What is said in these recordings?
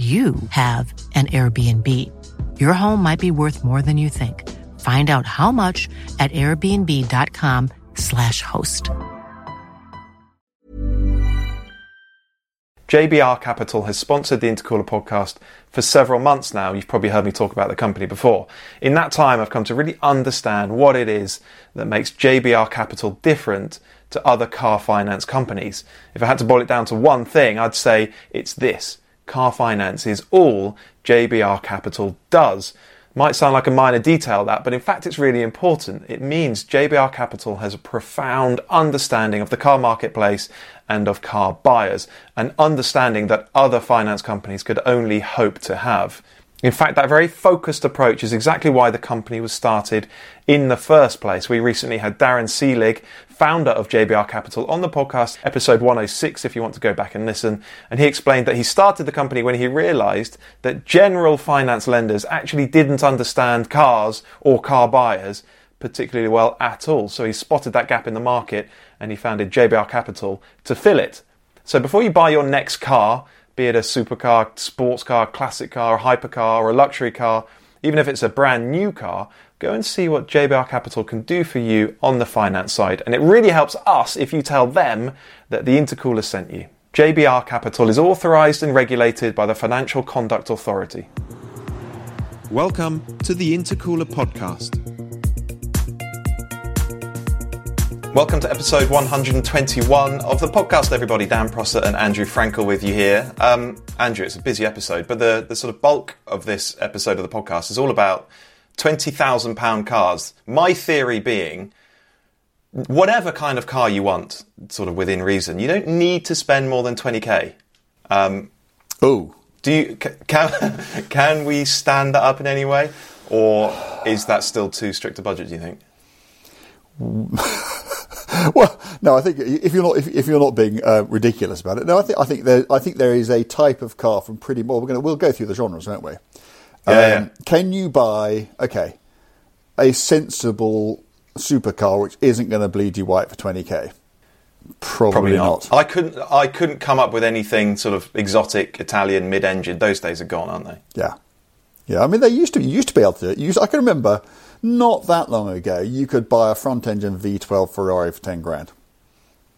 you have an Airbnb. Your home might be worth more than you think. Find out how much at airbnb.com/slash host. JBR Capital has sponsored the Intercooler podcast for several months now. You've probably heard me talk about the company before. In that time, I've come to really understand what it is that makes JBR Capital different to other car finance companies. If I had to boil it down to one thing, I'd say it's this. Car finance is all JBR Capital does. Might sound like a minor detail that, but in fact it's really important. It means JBR Capital has a profound understanding of the car marketplace and of car buyers, an understanding that other finance companies could only hope to have. In fact, that very focused approach is exactly why the company was started in the first place. We recently had Darren Seelig, founder of JBR Capital, on the podcast, episode 106, if you want to go back and listen. And he explained that he started the company when he realized that general finance lenders actually didn't understand cars or car buyers particularly well at all. So he spotted that gap in the market and he founded JBR Capital to fill it. So before you buy your next car, be it a supercar, sports car, classic car, a hypercar, or a luxury car, even if it's a brand new car, go and see what JBR Capital can do for you on the finance side. And it really helps us if you tell them that the intercooler sent you. JBR Capital is authorized and regulated by the Financial Conduct Authority. Welcome to the Intercooler Podcast. Welcome to episode 121 of the podcast, everybody. Dan Prosser and Andrew Frankel with you here. Um, Andrew, it's a busy episode, but the, the sort of bulk of this episode of the podcast is all about £20,000 cars. My theory being, whatever kind of car you want, sort of within reason, you don't need to spend more than 20k. Um, oh. do you, can, can we stand that up in any way? Or is that still too strict a budget, do you think? Well, no, I think if you're not if, if you're not being uh, ridiculous about it, no, I think I think there I think there is a type of car from pretty well. We're going to we'll go through the genres, won't we? Yeah, yeah. Can you buy okay a sensible supercar which isn't going to bleed you white for twenty k? Probably, Probably not. not. I couldn't. I couldn't come up with anything sort of exotic Italian mid-engine. Those days are gone, aren't they? Yeah, yeah. I mean, they used to you used to be able to do it. Used, I can remember not that long ago, you could buy a front-engine V12 Ferrari for ten grand.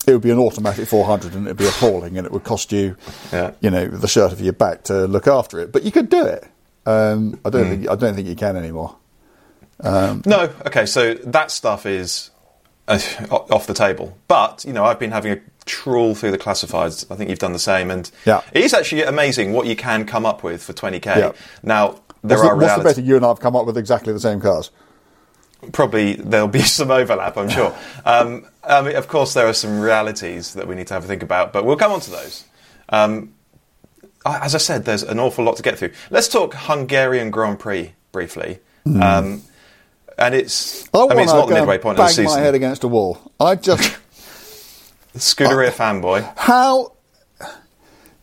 It would be an automatic 400, and it'd be appalling, and it would cost you, Yeah. you know, the shirt of your back to look after it. But you could do it. Um, I don't think I don't think you can anymore. No. Okay. So that stuff is uh, off the table. But you know, I've been having a trawl through the classifieds. I think you've done the same, and Yeah. it is actually amazing what you can come up with for 20k. Yeah. Now there What's, the, are what's the better? You and I have come up with exactly the same cars. Probably there'll be some overlap, I'm sure. Um, I mean, of course, there are some realities that we need to have a think about, but we'll come on to those. Um, as I said, there's an awful lot to get through. Let's talk Hungarian Grand Prix briefly. Um, and it's. I, I, mean, it's not the midway point of the bang my head against a wall. I just Scuderia fanboy. how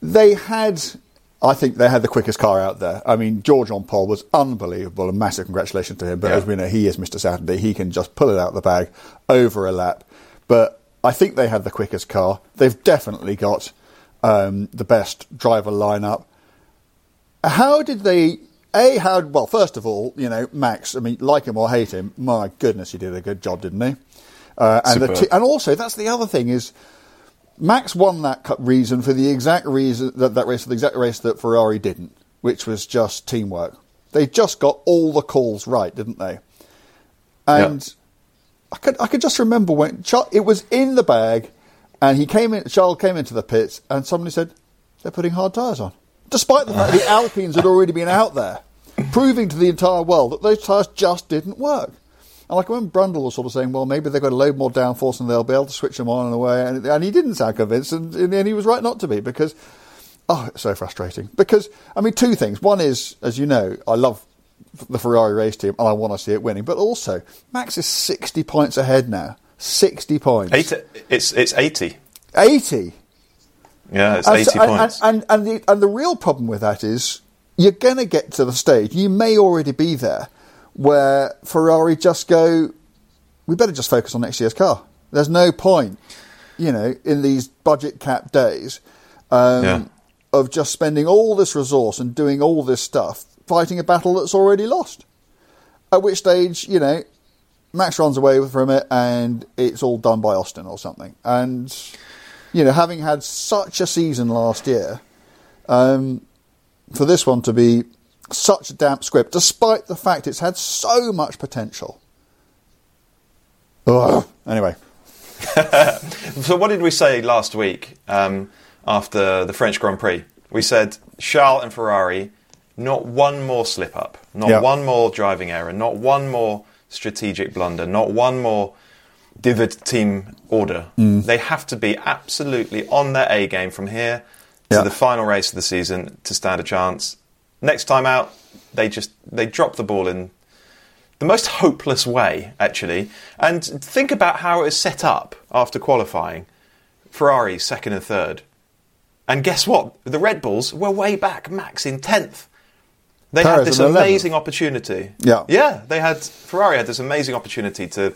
they had I think they had the quickest car out there. I mean, George on pole was unbelievable, and massive congratulations to him. But Yeah. as we know, he is Mr. Saturday. He can just pull it out of the bag over a lap. But I think they had the quickest car. They've definitely got um, the best driver lineup. How did they? A how? Well, first of all, you know, Max. I mean, like him or hate him, my goodness, he did a good job, didn't he? Uh, and the t- and also that's the other thing is Max won that reason for the exact reason that that race, for the exact race that Ferrari didn't, which was just teamwork. They just got all the calls right, didn't they? And I could I could just remember when Char- it was in the bag, and he came in. Charles came into the pits, and somebody said they're putting hard tyres on, despite the fact that the Alpines had already been out there, proving to the entire world that those tyres just didn't work. And like when Brundle was sort of saying, well, maybe they've got a load more downforce and they'll be able to switch them on and away, and, and he didn't sound convinced, and, and he was right not to be because. Oh, it's so frustrating. Because, I mean, two things. One is, as you know, I love the Ferrari race team and I want to see it winning. But also, Max is 60 points ahead now. 60 points. Eight, it's it's eighty. 80. Yeah, it's And eighty so- points. And, and, and, the, and the real problem with that is you're going to get to the stage, you may already be there, where Ferrari just go, we better just focus on next year's car. There's no point, you know, in these budget cap days um, Yeah. of just spending all this resource and doing all this stuff, fighting a battle that's already lost. At which stage, you know, Max runs away from it and it's all done by Austin or something. And, you know, having had such a season last year, um, for this one to be such a damp script, despite the fact it's had so much potential. Ugh. Anyway, So, what did we say last week um, after the French Grand Prix? We said Charles and Ferrari, not one more slip up, not Yeah. one more driving error, not one more strategic blunder, not one more divot team order. Mm. They have to be absolutely on their A game from here to Yeah. the final race of the season to stand a chance. Next time out, they just they drop the ball in the most hopeless way, actually. And think about how it was set up after qualifying. Ferrari second and third. And guess what? The Red Bulls were way back, Max in 10th. They Perez had this in 11th. amazing opportunity. Yeah. Yeah, they had Ferrari had this amazing opportunity to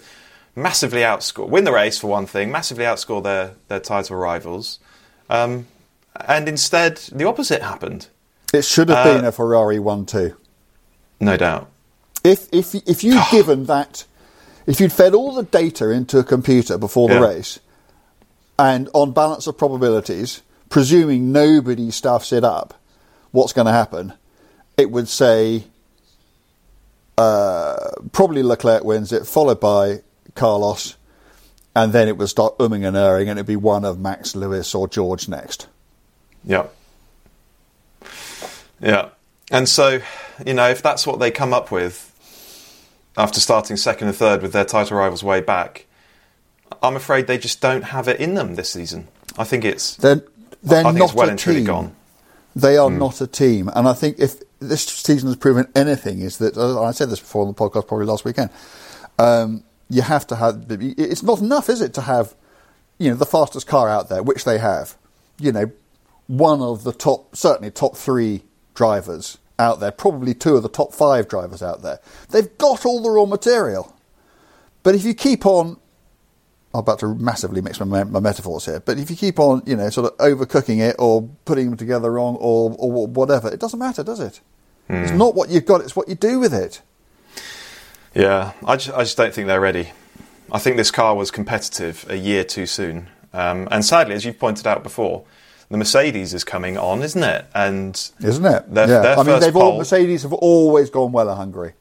massively outscore win the race for one thing, massively outscore their, their title rivals. Um, and instead the opposite happened. It should have Uh, been a Ferrari 1 2. No doubt. If, if, if you'd given that, if you'd fed all the data into a computer before the Yeah. race, and on balance of probabilities, presuming nobody stuffs it up, what's going to happen? It would say uh, probably Leclerc wins it, followed by Carlos, and then it would start umming and erring, and it'd be one of Max, Lewis, or George next. Yeah. Yeah. And so, you know, if that's what they come up with after starting second and third with their title rivals way back, I'm afraid they just don't have it in them this season. I think it's They're, they're I think not it's well a and truly team. gone. They are not a team, and I think if this season has proven anything, is that uh, I said this before on the podcast, probably last weekend. Um, you have to have. It's not enough, is it, to have you know the fastest car out there, which they have. You know, one of the top, certainly top three drivers out there, probably two of the top five drivers out there. They've got all the raw material, but if you keep on I'm about to massively mix my, my metaphors here, but if you keep on, you know, sort of overcooking it or putting them together wrong or, or whatever, it doesn't matter, does it? It's Hmm. not what you've got; it's what you do with it. Yeah, I just, I just don't think they're ready. I think this car was competitive a year too soon. Um, and sadly, as you've pointed out before, the Mercedes is coming on, isn't it? And Isn't it? Their, yeah. their I mean, they've all Mercedes have always gone well at Hungary.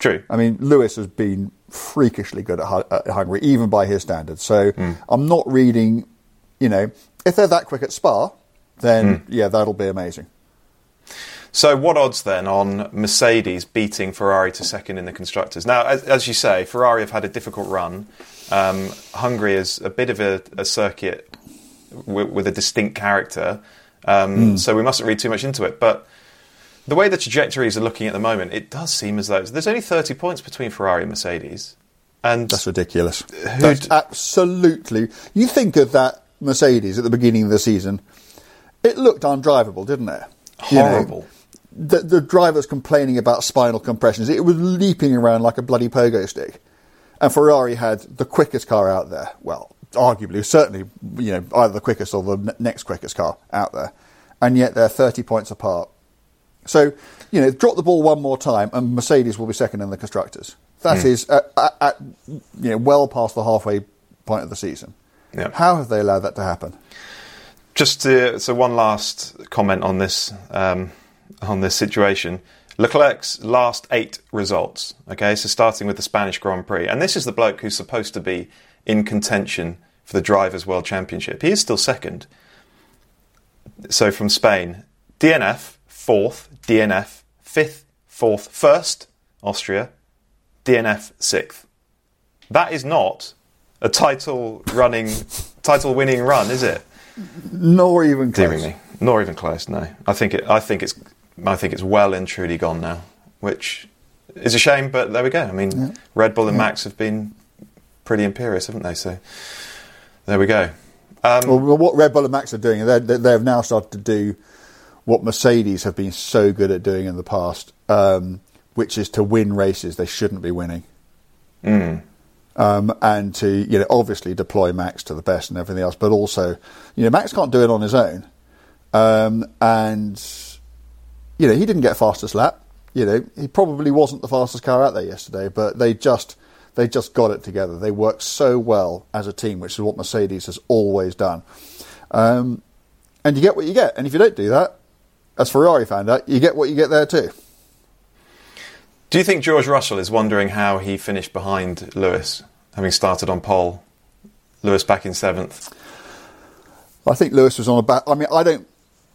True. I mean, Lewis has been freakishly good at, at Hungary, even by his standards. So Hmm. I'm not reading, you know, if they're that quick at Spa, then Hmm. yeah, that'll be amazing. So, what odds then on Mercedes beating Ferrari to second in the constructors? Now, as, as you say, Ferrari have had a difficult run. Um, Hungary is a bit of a, a circuit with, with a distinct character, um, so we mustn't read too much into it. But the way the trajectories are looking at the moment, it does seem as though there's only 30 points between Ferrari and Mercedes. And That's ridiculous. That's absolutely. You think of that Mercedes at the beginning of the season, it looked undrivable, didn't it? You know, Horrible. the, the driver's complaining about spinal compressions. It was leaping around like a bloody pogo stick. And Ferrari had the quickest car out there. Well, arguably, certainly, you know, either the quickest or the ne- next quickest car out there. And yet they're 30 points apart. So, you know, drop the ball one more time and Mercedes will be second in the constructors. That is at, at, at, you know, well past the halfway point of the season. Yeah. How have they allowed that to happen? Just to, so one last comment on this um, on this situation. Leclerc's last eight results. Okay, so starting with the Spanish Grand Prix, and this is the bloke who's supposed to be in contention for the Drivers' World Championship. He is still second. So from Spain, DNF fourth, DNF fifth, fourth, first Austria, DNF sixth. That is not a title running, title winning run, is it? Nor even close. Seemingly, not even close. No, I think it. I think it's. I think it's well and truly gone now, which is a shame. But there we go. I mean, Red Bull and Max have been pretty imperious, haven't they? So there we go. Um, Well, what Red Bull and Max are doing, they they have now started to do what Mercedes have been so good at doing in the past, um, which is to win races they shouldn't be winning. Um, and to you know obviously deploy Max to the best and everything else, but also you know Max can't do it on his own, um, and you know he didn't get fastest lap. You know he probably wasn't the fastest car out there yesterday, but they just they just got it together. They work so well as a team, which is what Mercedes has always done. Um, and you get what you get. And if you don't do that, as Ferrari found out, you get what you get there too. do you think George Russell is wondering how he finished behind Lewis, having started on pole? Lewis back in seventh. I think Lewis was on a back. I mean, I don't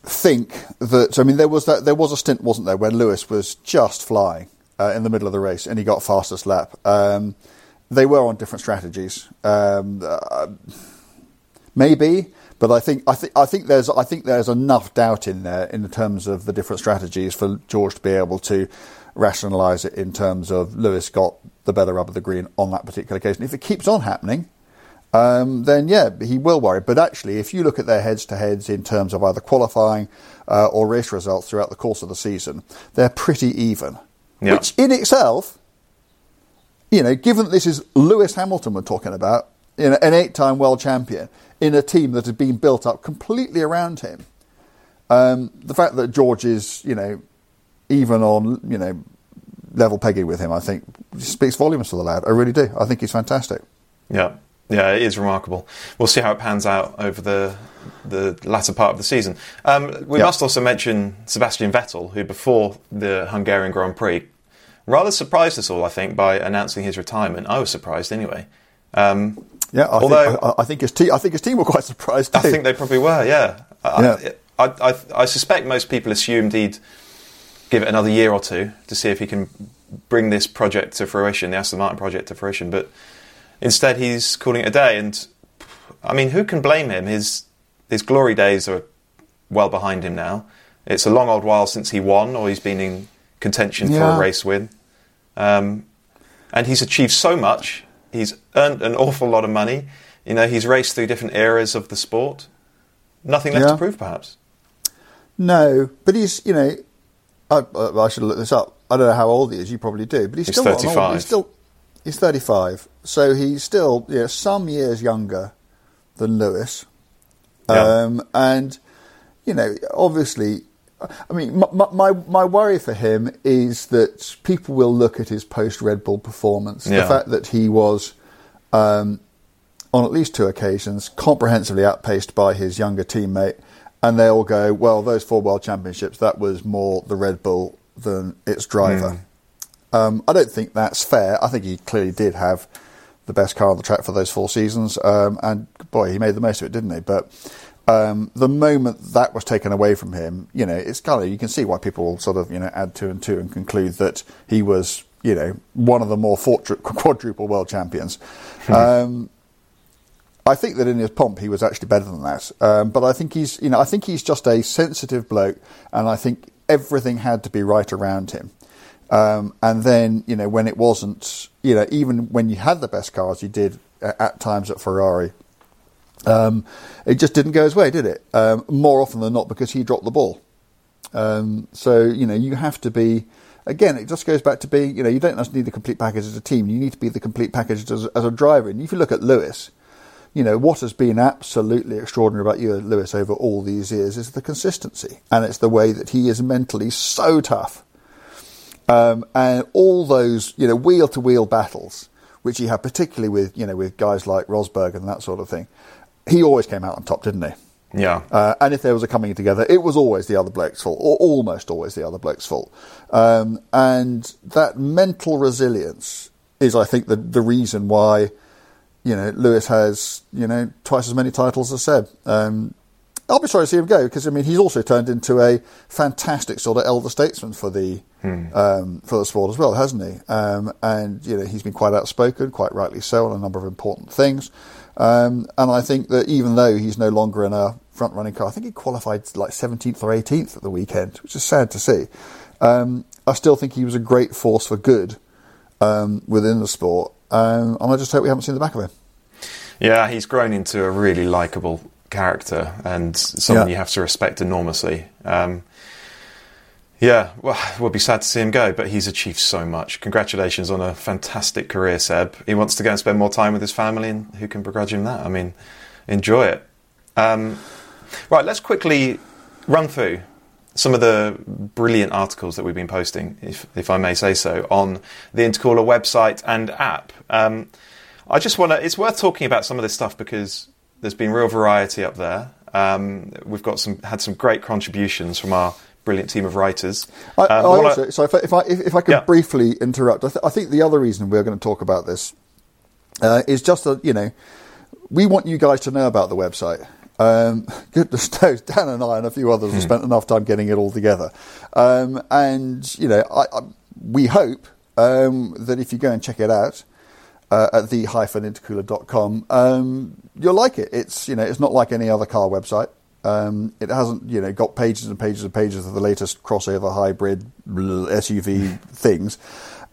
think that. I mean, there was that. There was a stint, wasn't there, when Lewis was just flying uh, in the middle of the race and he got fastest lap. Um, they were on different strategies. Um, uh, maybe, but I think I think I think there's I think there's enough doubt in there in terms of the different strategies for George to be able to rationalise it in terms of Lewis got the better rub of the green on that particular occasion. If it keeps on happening, um, then yeah, he will worry. But actually, if you look at their heads to heads in terms of either qualifying uh, or race results throughout the course of the season, they're pretty even. Yeah. Which in itself, you know, given that this is Lewis Hamilton we're talking about, you know, an eight time world champion in a team that had been built up completely around him, um, the fact that George is, you know, even on, you know, level pegging with him, I think speaks volumes for the lad. I really do. I think he's fantastic. Yeah, yeah, it is remarkable. We'll see how it pans out over the the latter part of the season. Um, we Yeah. must also mention Sebastian Vettel, who before the Hungarian Grand Prix rather surprised us all. I think by announcing his retirement. I was surprised anyway. Um, Yeah, I, Although- think, I, I think his team. I think his team were quite surprised. I think they probably were. Yeah, I, Yeah. I, I, I suspect most people assumed he'd give it another year or two to see if he can bring this project to fruition, the Aston Martin project to fruition. But instead, he's calling it a day. And I mean, who can blame him? His his glory days are well behind him now. It's a long old while since he won, or he's been in contention for a race win. Um, and he's achieved so much. He's earned an awful lot of money. You know, he's raced through different eras of the sport. Nothing left Yeah. to prove, perhaps. No, but he's you know, I, I should look this up. I don't know how old he is. You probably do, but he's, He's still not an old- 35. He's still he's thirty five, so he's still you know, some years younger than Lewis. Yeah. Um, and you know, obviously, I mean, my, my- my worry for him is that people will look at his post Red Bull performance, the fact that he was. Um, on at least two occasions, comprehensively outpaced by his younger teammate, and they all go, "Well, those four world championships, that was more the Red Bull than its driver." Um, I don't think that's fair. I think he clearly did have the best car on the track for those four seasons, um, and boy, he made the most of it, didn't he? But um, the moment that was taken away from him, you know, it's kind of you can see why people will sort of you know add two and two and conclude that he was you know one of the more fortru- quadruple world champions. Um, I think that in his pomp he was actually better than that. Um, but I think he's, you know, I think he's just a sensitive bloke, and I think everything had to be right around him. Um, and then, you know, when it wasn't, you know, even when you had the best cars, you did at times at Ferrari. Um, it just didn't go his way, did it? Um, more often than not, because he dropped the ball. Um, so you know you have to be. Again, it just goes back to being. You know, you don't just need the complete package as a team. You need to be the complete package as, as a driver. And if you look at Lewis, you know what has been absolutely extraordinary about you, Lewis, over all these years is the consistency, and it's the way that he is mentally so tough. Um, and all those, you know, wheel to wheel battles, which he had particularly with, you know, with guys like Rosberg and that sort of thing, he always came out on top, didn't he? Yeah. Uh, and if there was a coming together, it was always the other bloke's fault, or almost always the other bloke's fault. Um, and that mental resilience is, I think, the, the reason why, you know, Lewis has, you know, twice as many titles as Seb. Um, I'll be sorry to see him go because I mean he's also turned into a fantastic sort of elder statesman for the um, for the sport as well, hasn't he? Um, and you know he's been quite outspoken, quite rightly so, on a number of important things. Um, and I think that even though he's no longer in a front running car, I think he qualified like 17th or 18th at the weekend, which is sad to see. Um, I still think he was a great force for good um, within the sport, um, and I just hope we haven't seen the back of him. Yeah, he's grown into a really likable character and someone Yeah. you have to respect enormously. Um, yeah, well, we'll be sad to see him go, but he's achieved so much. Congratulations on a fantastic career, Seb. He wants to go and spend more time with his family, and who can begrudge him that? I mean, enjoy it. Um, right, let's quickly run through some of the brilliant articles that we've been posting, if, if I may say so, on the Intercooler website and app. Um, I just want to, it's worth talking about some of this stuff because there's been real variety up there. Um, we've got some, had some great contributions from our brilliant team of writers. I, Um, I what I- so if I, if I, if, if I could Yeah. briefly interrupt, I, th- I think the other reason we're going to talk about this uh, is just that you know we want you guys to know about the website. Um, goodness knows, Dan and I and a few others have spent enough time getting it all together, um, and you know I, I, we hope um, that if you go and check it out. Uh, at the hyphen intercooler.com, um, you'll like it. It's you know it's not like any other car website. Um, it hasn't, you know, got pages and pages and pages of the latest crossover hybrid SUV things.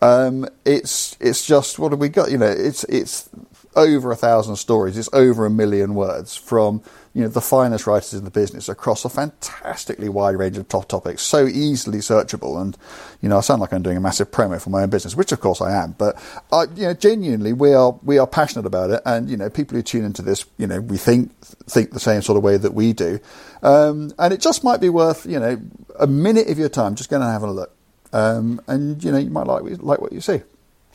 Um, it's it's just what have we got? You know, it's it's over a thousand stories. It's over a million words from you know the finest writers in the business across a fantastically wide range of top topics. So easily searchable, and you know, I sound like I'm doing a massive promo for my own business, which of course I am. But I, you know, genuinely, we are we are passionate about it, and you know, people who tune into this, you know, we think think the same sort of way that we do, um, and it just might be worth you know a minute of your time just going and having a look, um, and you know, you might like like what you see.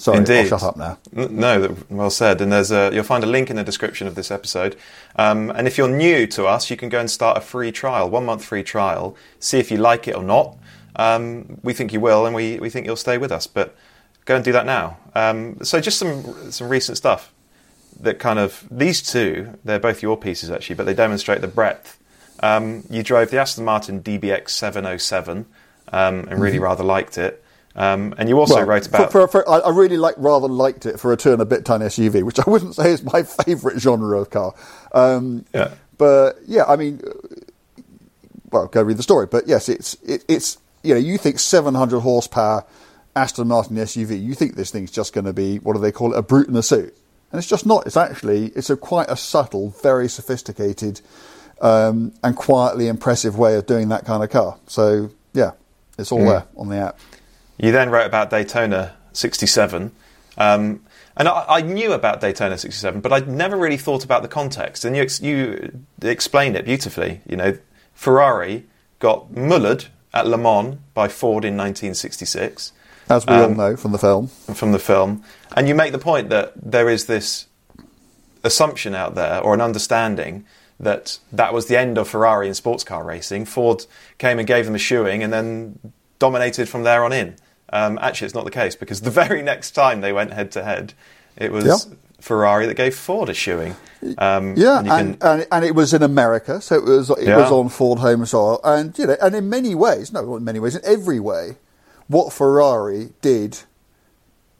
Sorry, Indeed. Shut up now. No, well said. And there's a, you'll find a link in the description of this episode. Um, and if you're new to us, you can go and start a free trial, one month free trial. See if you like it or not. Um, we think you will, and we, we think you'll stay with us. But go and do that now. Um, so just some some recent stuff that kind of these two. They're both your pieces actually, but they demonstrate the breadth. Um, you drove the Aston Martin DBX 707 um, and really rather liked it. Um, and you also Well, wrote about For, for, I I really like, rather liked it for a turn a bit ton SUV, which I wouldn't say is my favourite genre of car. Um, Yeah. But yeah, I mean, well, go read the story. But yes, it's it, it's you know you think 700 horsepower Aston Martin SUV, you think this thing's just going to be what do they call it, a brute in a suit, and it's just not. It's actually it's a quite a subtle, very sophisticated, um, and quietly impressive way of doing that kind of car. So yeah, it's all Hmm. there on the app. You then wrote about Daytona 67. Um, and I, I knew about Daytona 67, but I'd never really thought about the context. And you, ex- you explained it beautifully. You know, Ferrari got mullered at Le Mans by Ford in 1966 As we all Um, know from the film. from the film. And you make the point that there is this assumption out there, or an understanding, that that was the end of Ferrari in sports car racing. Ford came and gave them a shoeing and then dominated from there on in. Um, actually, it's not the case because the very next time they went head to head, it was Yeah. Ferrari that gave Ford a shoeing. Um, Yeah, and and, can- and, and, it was in America, so it was it Yeah. was on Ford home soil, and you know, and in many ways, no, not in many ways, in every way, what Ferrari did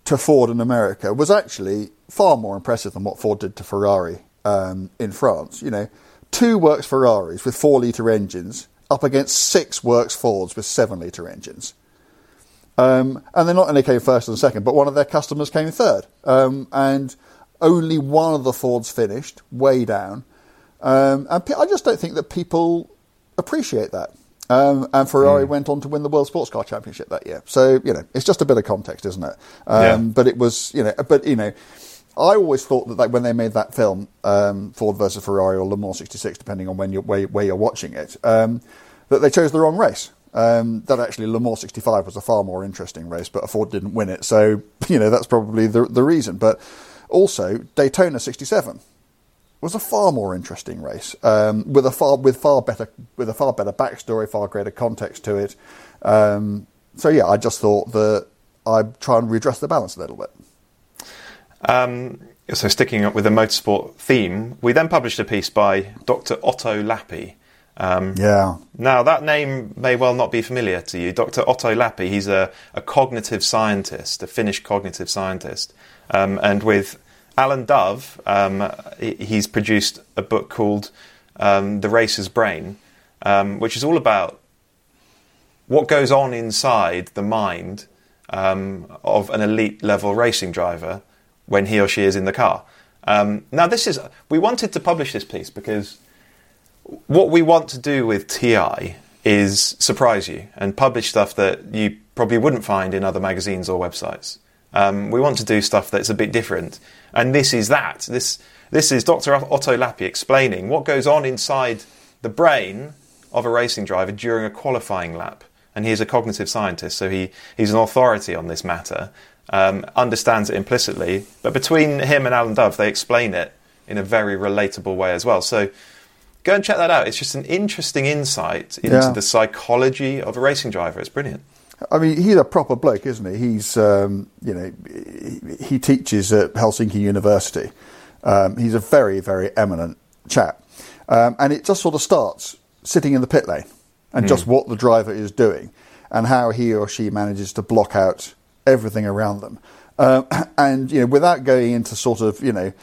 to Ford in America was actually far more impressive than what Ford did to Ferrari um, in France. You know, two works Ferraris with four litre engines up against six works Fords with seven litre engines. Um, and they're not only came first and second, but one of their customers came third. Um, and only one of the Fords finished, way down. Um, and I just don't think that people appreciate that. Um, and Ferrari Hmm. went on to win the World Sports Car Championship that year. So, you know, it's just a bit of context, isn't it? Um, Yeah. But it was, you know, but, you know, I always thought that like, when they made that film, um, Ford versus Ferrari or Le Mans 66, depending on when you're, where, where you're watching it, um, that they chose the wrong race. Um, that actually Le Mans 65 was a far more interesting race, but Ford didn't win it. So, you know, that's probably the, the reason. But also, Daytona 67 was a far more interesting race um, with a far with far better with a far better backstory, far greater context to it. Um, so yeah, I just thought that I'd try and redress the balance a little bit. Um, so sticking up with the motorsport theme, we then published a piece by Dr. Otto Lappi. Um, Yeah, Now, that name may well not be familiar to you. Dr. Otto Lappi, he's a, a cognitive scientist, a Finnish cognitive scientist. Um, and with Alan Dove, um, he's produced a book called um, The Racer's Brain, um, which is all about what goes on inside the mind um, of an elite level racing driver when he or she is in the car. Um, now, this is we wanted to publish this piece because what we want to do with TI is surprise you and publish stuff that you probably wouldn't find in other magazines or websites. Um, we want to do stuff that's a bit different, and this is that. This this is Dr. Otto Lappi explaining what goes on inside the brain of a racing driver during a qualifying lap. And he's a cognitive scientist, so he, he's an authority on this matter, um, understands it implicitly. But between him and Alan Dove, they explain it in a very relatable way as well. So go and check that out. It's just an interesting insight into Yeah. the psychology of a racing driver. It's brilliant. I mean he's a proper bloke, isn't he? He's um, you know he, he teaches at Helsinki University. Um, he's a very very eminent chap, um, and it just sort of starts sitting in the pit lane and just what the driver is doing and how he or she manages to block out everything around them. Um, and you know, without going into sort of you know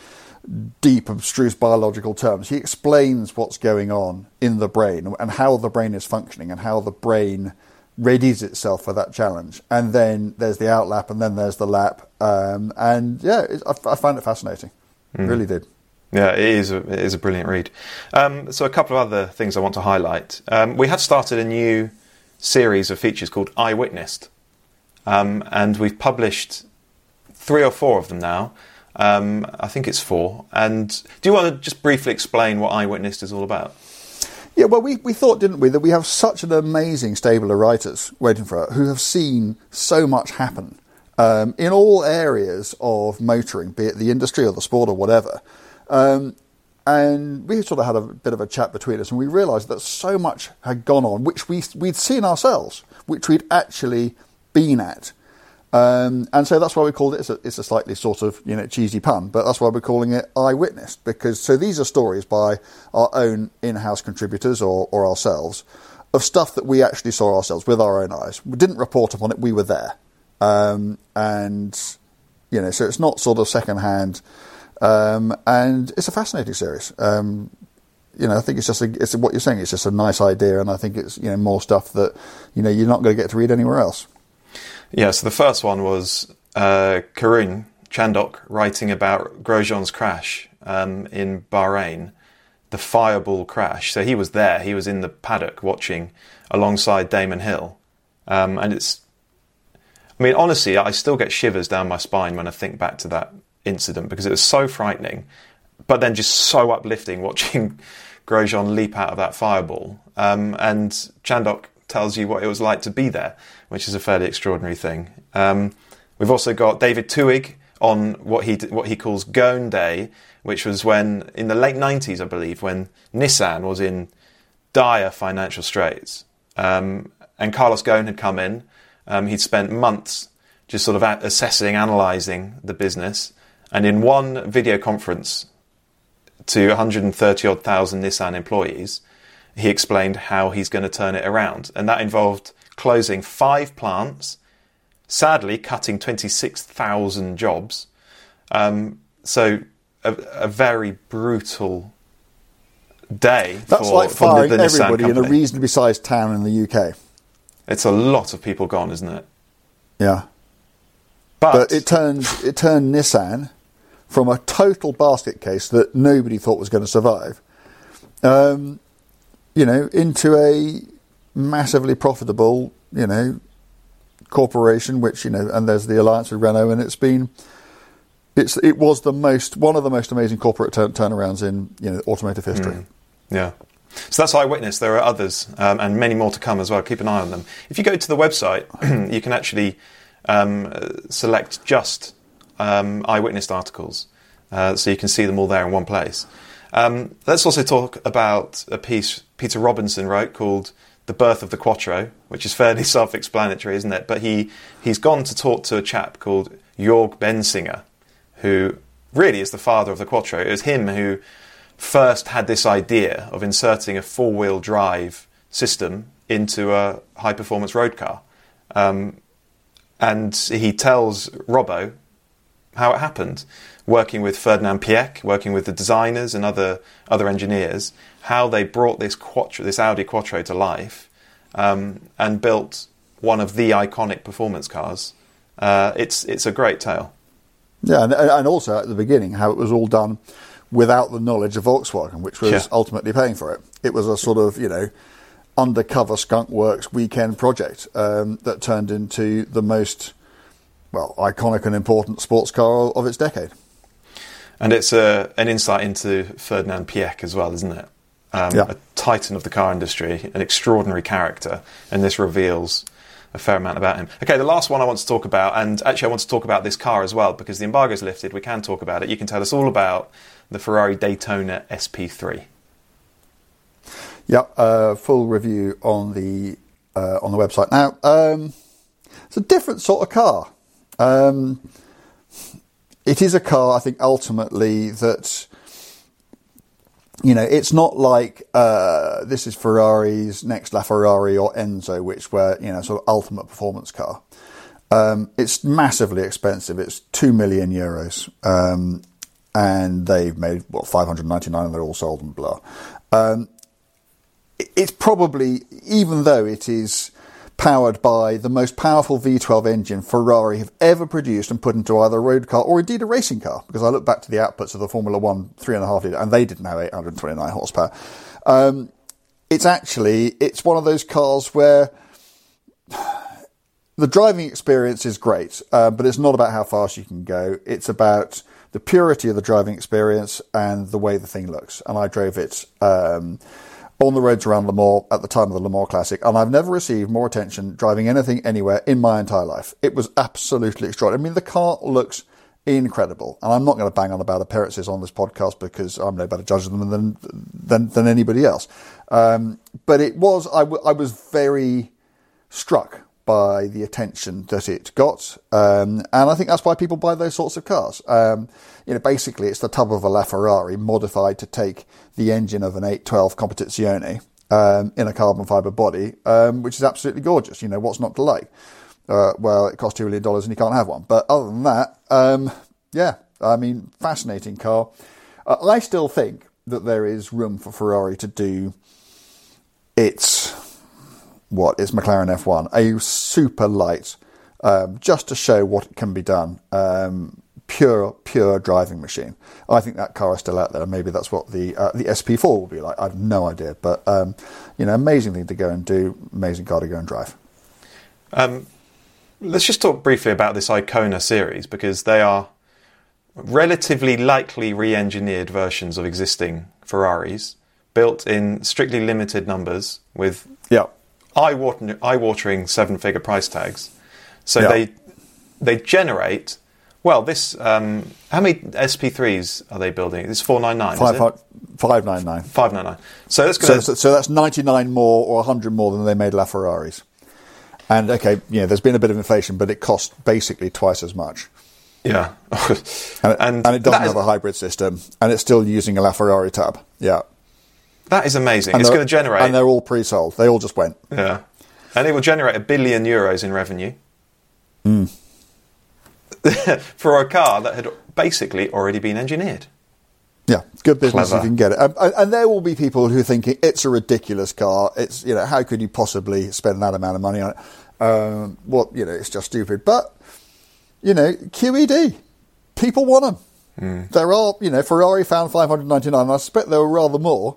deep, abstruse biological terms, he explains what's going on in the brain and how the brain is functioning and how the brain readies itself for that challenge. And then there's the outlap, and then there's the lap. Um, and yeah, it, I, I found it fascinating. Really did. Yeah, it is. A, it is a brilliant read. Um, so, a couple of other things I want to highlight. Um, we have started a new series of features called Eyewitnessed, um, and we've published three or four of them now. Um, I think it's four. And do you want to just briefly explain what Eyewitnessed is all about? Yeah, well, we, we thought, didn't we, that we have such an amazing stable of writers waiting for us who have seen so much happen um, in all areas of motoring, be it the industry or the sport or whatever. Um, and we sort of had a bit of a chat between us, and we realised that so much had gone on, which we, we'd seen ourselves, which we'd actually been at. Um, and so that's why we called it. It's a, it's a slightly sort of you know cheesy pun, but that's why we're calling it eyewitness because so these are stories by our own in-house contributors or, or ourselves of stuff that we actually saw ourselves with our own eyes. We didn't report upon it; we were there, um, and you know, so it's not sort of second-hand, um, and it's a fascinating series. Um, you know, I think it's just a, it's what you're saying. It's just a nice idea, and I think it's you know more stuff that you know you're not going to get to read anywhere else. Yeah, so the first one was uh, Karun Chandhok writing about Grosjean's crash um, in Bahrain, the fireball crash. So he was there, he was in the paddock watching alongside Damon Hill. Um, and it's, I mean, honestly, I still get shivers down my spine when I think back to that incident because it was so frightening, but then just so uplifting watching Grosjean leap out of that fireball. Um, and Chandhok tells you what it was like to be there, which is a fairly extraordinary thing. Um, we've also got David Tuig on what he what he calls Gone Day, which was when in the late '90s, I believe, when Nissan was in dire financial straits, um, and Carlos Ghosn had come in. Um, he'd spent months just sort of assessing, analysing the business, and in one video conference to 130 odd thousand Nissan employees, he explained how he's going to turn it around. And that involved closing five plants, sadly, cutting 26,000 jobs. Um, so, a, a very brutal day That's for, like for firing the Nissan everybody in a company. reasonably sized town in the UK. It's a lot of people gone, isn't it? Yeah. But, But it turned it turned Nissan from a total basket case that nobody thought was going to survive, um, you know, into a massively profitable, you know, corporation, which you know, and there's the alliance with Renault, and it's been. It's, it was the most one of the most amazing corporate turn, turnarounds in you know automotive history. Mm. Yeah. So that's Eyewitness. There are others um, and many more to come as well. Keep an eye on them. If you go to the website, you can actually um, select just um, Eyewitness articles, uh, so you can see them all there in one place. Um, let's also talk about a piece Peter Robinson wrote called "The Birth of the Quattro," which is fairly self-explanatory, isn't it? But he he's gone to talk to a chap called Jorg Bensinger, who really is the father of the Quattro. It was him who first had this idea of inserting a four wheel drive system into a high performance road car. Um, and he tells Robbo how it happened, working with Ferdinand Piëch, working with the designers and other other engineers, how they brought this Quattro, this Audi Quattro to life, um, and built one of the iconic performance cars. Uh, it's it's a great tale. Yeah, and, and also at the beginning, how it was all done without the knowledge of Volkswagen, which was Yeah. ultimately paying for it. It was a sort of, you know, undercover skunk works weekend project um, that turned into the most, well, iconic and important sports car of its decade. And it's a, an insight into Ferdinand Piëch as well, isn't it? Um, Yeah. A titan of the car industry, an extraordinary character, and this reveals a fair amount about him. Okay, the last one I want to talk about, and actually I want to talk about this car as well because the embargo's lifted. We can talk about it. You can tell us all about the Ferrari Daytona SP3. Yeah, uh, full review on the uh, on the website now. Um, it's a different sort of car. Um, it is a car, I think, ultimately that you know it's not like uh, this is Ferrari's next LaFerrari or Enzo, which were you know sort of ultimate performance car. Um, it's massively expensive. It's two million euros, um, and they've made what five hundred ninety nine, and they're all sold and blah. Um, it's probably, even though it is powered by the most powerful V12 engine Ferrari have ever produced and put into either a road car or indeed a racing car, because I look back to the outputs of the Formula One three and a half litre, and they didn't have 829 horsepower. Um, it's actually, it's one of those cars where the driving experience is great, uh, but it's not about how fast you can go. It's about the purity of the driving experience and the way the thing looks. And I drove it um, on the roads around Le Mans at the time of the Le Mans Classic, and I've never received more attention driving anything anywhere in my entire life. It was absolutely extraordinary. I mean, the car looks incredible, and I'm not going to bang on about appearances on this podcast because I'm no better judge of them than than, than anybody else. Um, but it was I, w- I was very struck by the attention that it got, um, and I think that's why people buy those sorts of cars. Um, you know, basically, it's the tub of a LaFerrari modified to take the engine of an 812 Competizione um, in a carbon fibre body, um, which is absolutely gorgeous. You know, what's not to like? Uh, well, it costs two million dollars and you can't have one. But other than that, um, yeah, I mean, fascinating car. Uh, I still think that there is room for Ferrari to do its what is McLaren F1, a super light, um, just to show what it can be done. Um, pure, pure driving machine. I think that car is still out there. Maybe that's what the uh, the SP4 will be like. I have no idea, but um, you know, amazing thing to go and do. Amazing car to go and drive. Um, let's just talk briefly about this Icona series because they are relatively likely re engineered versions of existing Ferraris built in strictly limited numbers with Yeah, eye-watering, seven-figure price tags. So Yeah. they they generate well. This um, how many SP3s are they building? It's four nine nine. five five nine nine. Five nine nine. So that's So, so, so that's 99 more or 100 more than they made LaFerraris. And okay, yeah, there's been a bit of inflation, but it cost basically twice as much. yeah, And, and, and, it doesn't that is- have a hybrid system, and it's still using a LaFerrari tub. Yeah. That is amazing. And it's going to generate And they're all pre sold. They all just went. Yeah. And it will generate a billion euros in revenue. Hmm. For a car that had basically already been engineered. Yeah, good business Clever. if you can get it. And, and- there will be people who are thinking it's a ridiculous car. It's you know how could you possibly spend that amount of money on it? Um, what you know, it's just stupid. But you know, QED, people want them. Hmm. There are you know Ferrari found 599. I suspect there were rather more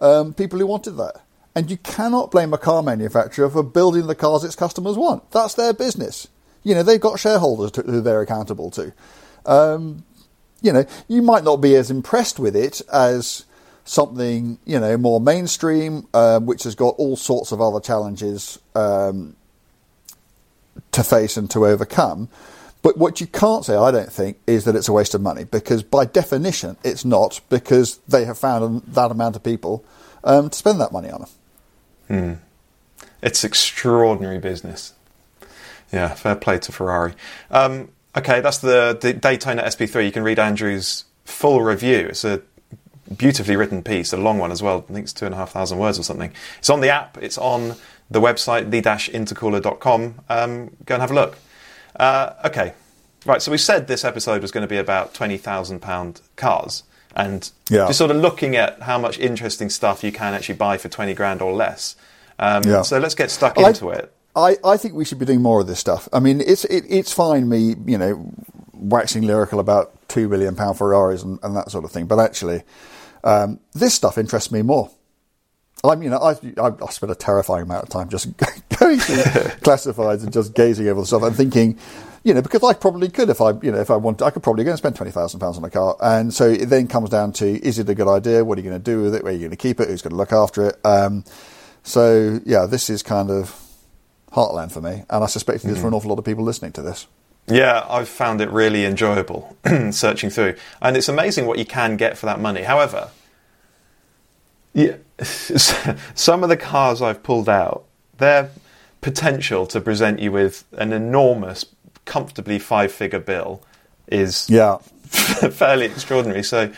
um, people who wanted that. And you cannot blame a car manufacturer for building the cars its customers want. That's their business. You know, they've got shareholders to, who they're accountable to. Um, you know, you might not be as impressed with it as something, you know, more mainstream, uh, which has got all sorts of other challenges um, to face and to overcome. But what you can't say, I don't think, is that it's a waste of money because by definition it's not because they have found that amount of people um, to spend that money on them. Hmm. It's extraordinary business. Yeah, fair play to Ferrari. Um, okay, that's the, the Daytona SP3. You can read Andrew's full review. It's a beautifully written piece, a long one as well. I think it's two and a half thousand words or something. It's on the app, it's on the website, the-intercooler.com. Um, go and have a look. Uh, okay, right, so we said this episode was going to be about £20,000 cars and yeah. just sort of looking at how much interesting stuff you can actually buy for 20 grand or less. Um, yeah. So let's get stuck into it. I, I think we should be doing more of this stuff. I mean, it's it, it's fine me, you know, waxing lyrical about two billion pound Ferraris and, and that sort of thing, but actually, um, this stuff interests me more. I mean, I, I, I spent a terrifying amount of time just going through classifieds and just gazing over the stuff and thinking, you know, because I probably could if I, you know, if I wanted, I could probably go and spend twenty thousand pounds on a car. And so it then comes down to: is it a good idea? What are you going to do with it? Where are you going to keep it? Who's going to look after it? Um, so yeah, this is kind of heartland for me, and I suspect it is mm. for an mm-hmm. awful lot of people listening to this. Yeah, I've found it really enjoyable searching through, and it's amazing what you can get for that money. However, yeah, some of the cars I've pulled out, their potential to present you with an enormous, comfortably five-figure bill is yeah fairly extraordinary. So,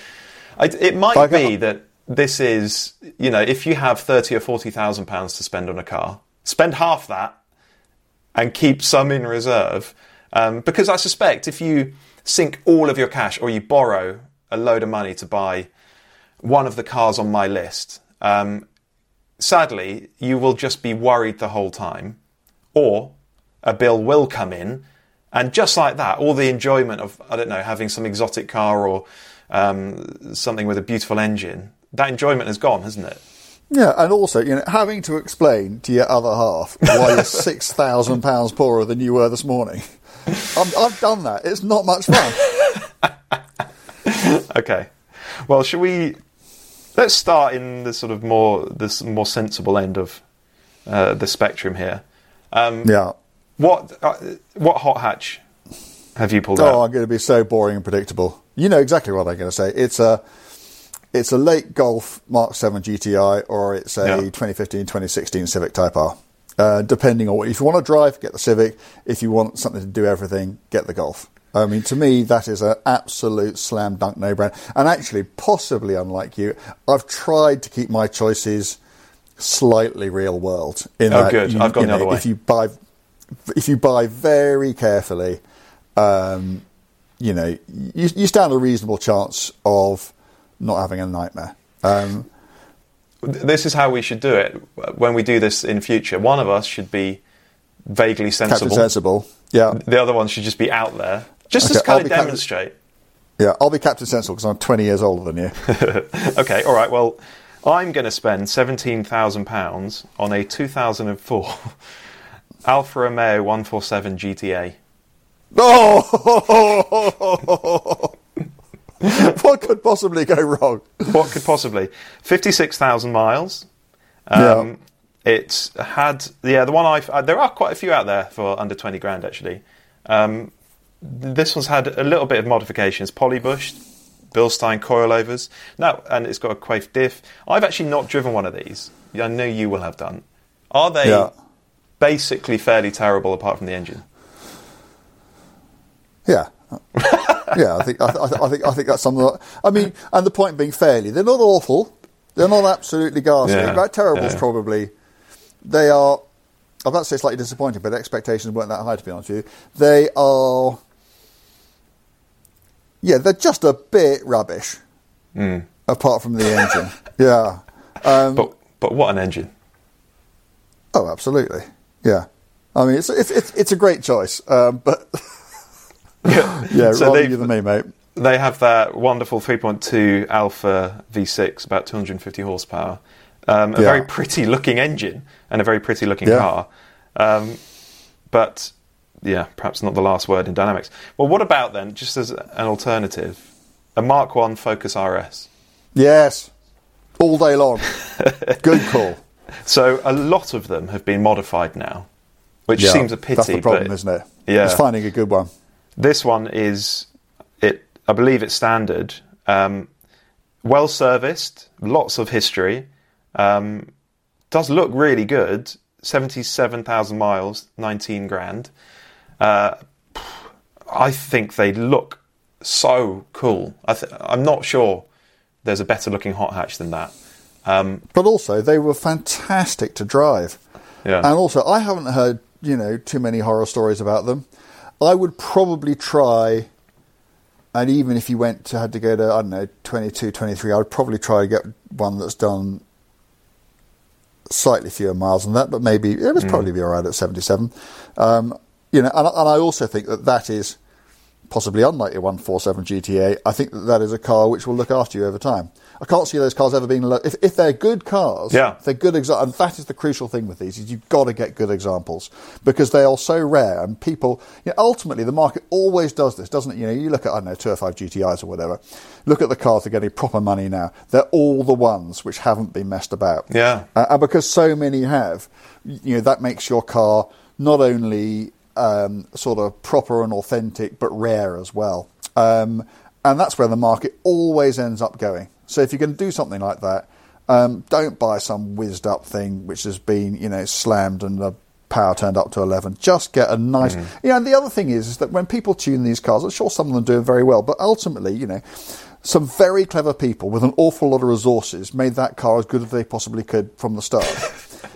I, it might be that this is, you know, if you have thirty or forty thousand pounds to spend on a car, spend half that and keep some in reserve. Um, because I suspect if you sink all of your cash or you borrow a load of money to buy one of the cars on my list, um, sadly, you will just be worried the whole time, or a bill will come in, and just like that, all the enjoyment of, I don't know, having some exotic car or um, something with a beautiful engine, that enjoyment has gone, hasn't it? Yeah, and also, you know, having to explain to your other half why you're six thousand pounds poorer than you were this morning. i have done that. It's not much fun. okay. Well, should we? Let's start in the sort of more this more sensible end of uh, the spectrum here. Um, yeah. What uh, what hot hatch have you pulled oh, out? I'm going to be so boring and predictable. You know exactly what I'm going to say. It's a it's a late Golf Mark 7 GTI or it's a yeah. 2015 2016 Civic Type R. Uh, depending on what, if you want to drive, get the Civic. If you want something to do everything, get the Golf. I mean, to me, that is an absolute slam dunk no brainer. And actually, possibly unlike you, I've tried to keep my choices slightly real world. In oh, that good. You, I've gone the know, other way. If you buy, if you buy very carefully, um, you know, you, you stand a reasonable chance of not having a nightmare. Um, this is how we should do it when we do this in future. One of us should be vaguely sensible. Captain sensible. Yeah. The other one should just be out there, just okay, to kind I'll of demonstrate. Captain, yeah, I'll be Captain Sensible because I'm 20 years older than you. okay, all right. Well, I'm going to spend £17,000 on a 2004 Alfa Romeo 147 GTA. Oh! what could possibly go wrong? What could possibly? 56,000 miles. Um, yeah. It's had, yeah, the one I've, uh, there are quite a few out there for under 20 grand actually. Um, this one's had a little bit of modifications, polybushed, Bilstein coilovers. No, and it's got a Quaife diff. I've actually not driven one of these. I know you will have done. Are they yeah. basically fairly terrible apart from the engine? Yeah. yeah, I think I, I, think I think that's something. That, I mean, and the point being, fairly, they're not awful. They're not absolutely ghastly. Yeah. About terrible yeah. probably. They are. I'm about to say slightly disappointing, but expectations weren't that high to be honest with you. They are. Yeah, they're just a bit rubbish. Mm. Apart from the engine, yeah. Um, but but what an engine! Oh, absolutely. Yeah. I mean, it's it's it's, it's a great choice, um, but. yeah, so rather you than me, mate. They have that wonderful 3.2 Alfa V6, about 250 horsepower. um, a Yeah. very pretty looking engine, and a very pretty looking Yeah. car. Um, but yeah, perhaps not the last word in dynamics. Well, what about then, just as an alternative, a Mark One Focus RS? Yes, all day long. Good call. So a lot of them have been modified now, which Yeah, seems a pity. That's the problem, isn't it? Yeah. It's finding a good one. This one is it. I believe it's standard. Um, well serviced, lots of history. Um, does look really good. Seventy-seven thousand miles, nineteen grand. Uh, I think they look so cool. I th- I'm not sure there's a better looking hot hatch than that. Um, But also, they were fantastic to drive. yeah. And also, I haven't heard, you know, too many horror stories about them. I would probably try, and even if you went to, had to go to, I don't know, 22, 23, I would probably try to get one that's done slightly fewer miles than that, but maybe it would probably be alright at 77. Um, you know, and, and I also think that that is possibly unlike your 147 GTA. I think that that is a car which will look after you over time. I can't see those cars ever being lo- if if they're good cars. Yeah. if they're good examples. And that is the crucial thing with these is you've got to get good examples because they are so rare and people. You know, ultimately, the market always does this, doesn't it? You know, you look at I don't know 205 GTIs or whatever. Look at the cars that are getting proper money now. They're all the ones which haven't been messed about. Yeah. Uh, and because so many have, you know, that makes your car not only um, sort of proper and authentic, but rare as well. Um, and that's where the market always ends up going. So if you're going to do something like that, um, don't buy some whizzed up thing which has been, you know, slammed and the power turned up to 11. Just get a nice. You know, and the other thing is, is that when people tune these cars, I'm sure some of them do it very well, but ultimately, you know, some very clever people with an awful lot of resources made that car as good as they possibly could from the start.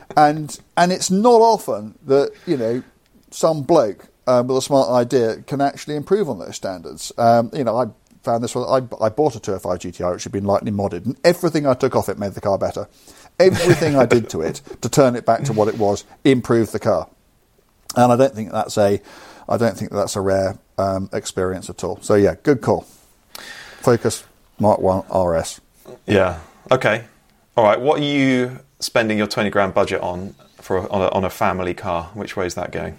and and it's not often that you know some bloke um, with a smart idea can actually improve on those standards. Um, you know, I found this one. I, I bought a 205 GTI which had been lightly modded, and everything I took off it made the car better. Everything I did to it to turn it back to what it was improved the car. And I don't think that's a, I don't think that's a rare um, experience at all. So yeah, good call. Focus Mark One RS. Yeah. Okay. All right. What are you spending your twenty grand budget on for on a, on a family car? Which way is that going?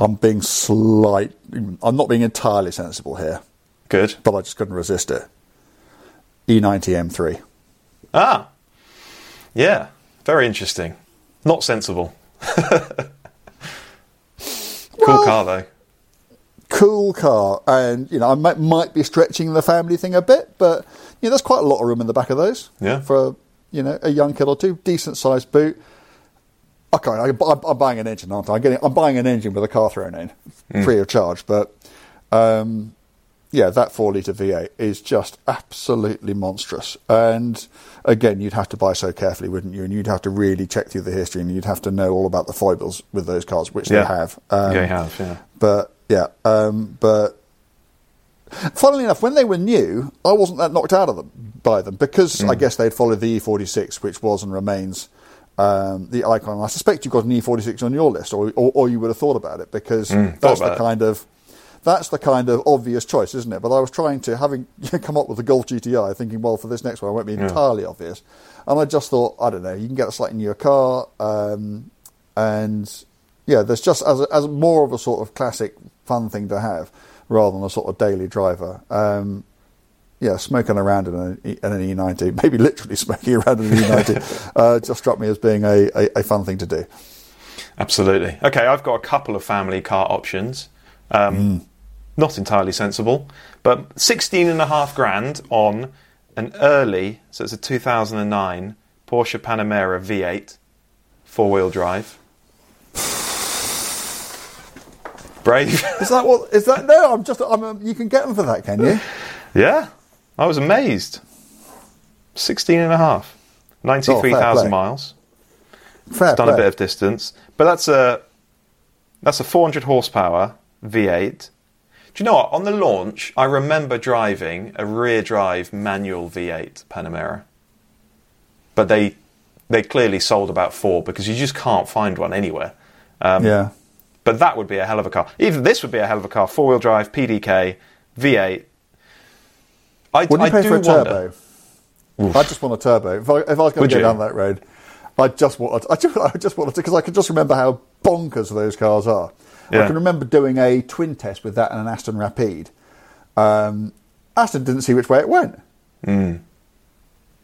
I'm being slight. I'm not being entirely sensible here, Good. but I just couldn't resist it. E E90 M3. Ah. Yeah. Very interesting. Not sensible. cool car though. Cool car, and you know I might, might be stretching the family thing a bit, but you know there's quite a lot of room in the back of those. Yeah. For you know a young kid or two, decent sized boot. Okay, I, I'm, I'm buying an engine, aren't I? I'm, getting, I'm buying an engine with a car thrown in, free of charge. But um, yeah, that four litre V8 is just absolutely monstrous. And again, you'd have to buy so carefully, wouldn't you? And you'd have to really check through the history, and you'd have to know all about the foibles with those cars, which Yeah. they have. Um, yeah, you have. Yeah. But yeah, um, but funnily enough, when they were new, I wasn't that knocked out of them by them because Hmm. I guess they'd followed the E46, which was and remains um, the icon. I suspect you've got an E46 on your list, or or, or you would have thought about it because thought that's the about it. kind of that's the kind of obvious choice, isn't it? But I was trying to having come up with the Golf GTI, thinking, well, for this next one, it won't be entirely obvious. And I just thought, I don't know, you can get a slightly newer car, um, and yeah, there's just as a, as more of a sort of classic fun thing to have rather than a sort of daily driver. Um, yeah, smoking around in an, in an E90, maybe literally smoking around in an E90, uh, just struck me as being a, a, a fun thing to do. Absolutely. Okay, I've got a couple of family car options. Um, Not entirely sensible, but 16 and a half grand on an early, so it's a 2009 Porsche Panamera V8, four wheel drive. Brave. Is that what? Is that no? I'm just. I'm. Um, you can get them for that, can you? yeah, I was amazed. 16 and a half. Oh, 93,000 play. miles. Fair done a bit of distance, but that's a that's a 400 horsepower V8. Do you know what? On the launch, I remember driving a rear drive manual V8 Panamera, but they they clearly sold about four because you just can't find one anywhere. Um, yeah. But that would be a hell of a car. Even this would be a hell of a car. Four wheel drive, PDK, V8. I, do you I pay do for a wonder. turbo? I just want a turbo. If I, if I was going to go you? down that road, I just want. I just, I just wanted to because I can just remember how bonkers those cars are. I can remember doing a twin test with that and an Aston Rapide. Um, Aston didn't see which way it went.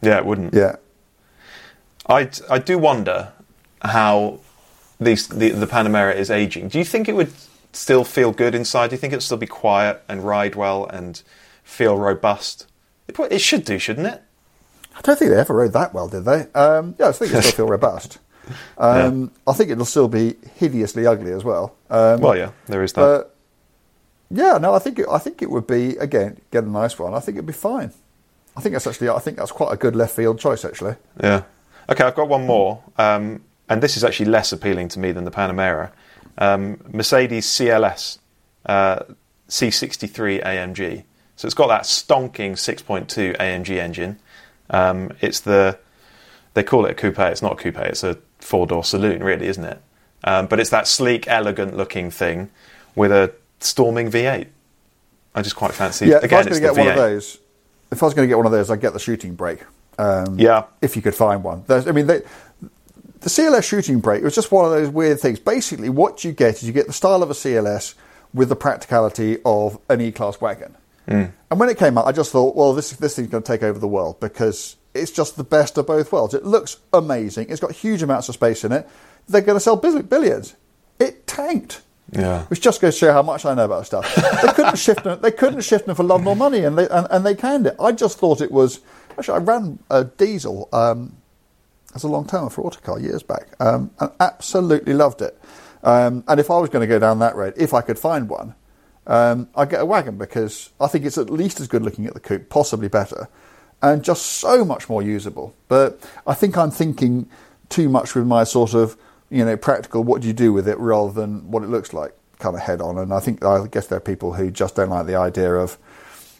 Yeah, it wouldn't. Yeah. I, I do wonder how these, the, the Panamera is aging. Do you think it would still feel good inside? Do you think it would still be quiet and ride well and feel robust? It, it should do, shouldn't it? I don't think they ever rode that well, did they? Um, yeah, I think it still feel robust. Um, I think it'll still be hideously ugly as well. Um, Well, yeah, there is that. But yeah, no, I think it, I think it would be again get a nice one. I think it'd be fine. I think that's actually I think that's quite a good left field choice actually. Yeah. Okay, I've got one more, um, and this is actually less appealing to me than the Panamera. Um, Mercedes CLS uh, C63 AMG. So it's got that stonking 6.2 AMG engine. Um, it's the they call it a coupe. It's not a coupe. It's a four door saloon, really, isn't it? Um, but it's that sleek, elegant looking thing with a storming V8. I just quite fancy. Yeah, if I was going to get one of those, if I was going to get one of those, I'd get the shooting brake. Um, Yeah. if you could find one. There's, I mean, they, the CLS shooting brake was just one of those weird things. Basically, what you get is you get the style of a CLS with the practicality of an E-Class wagon. And when it came out, I just thought, well, this this thing's going to take over the world because it's just the best of both worlds. It looks amazing. It's got huge amounts of space in it. They're going to sell billions. It tanked. Yeah. Which just goes to show how much I know about stuff. They couldn't shift them. They couldn't shift them for love nor money, and they and, and they canned it. I just thought it was. Actually, I ran a diesel um, as a long termer for Autocar years back, um, and absolutely loved it. Um, and if I was going to go down that road, if I could find one, um, I'd get a wagon because I think it's at least as good looking at the coupe, possibly better, and just so much more usable. But I think I'm thinking too much with my sort of, you know, practical, what do you do with it rather than what it looks like kind of head on. And I think, I guess there are people who just don't like the idea of,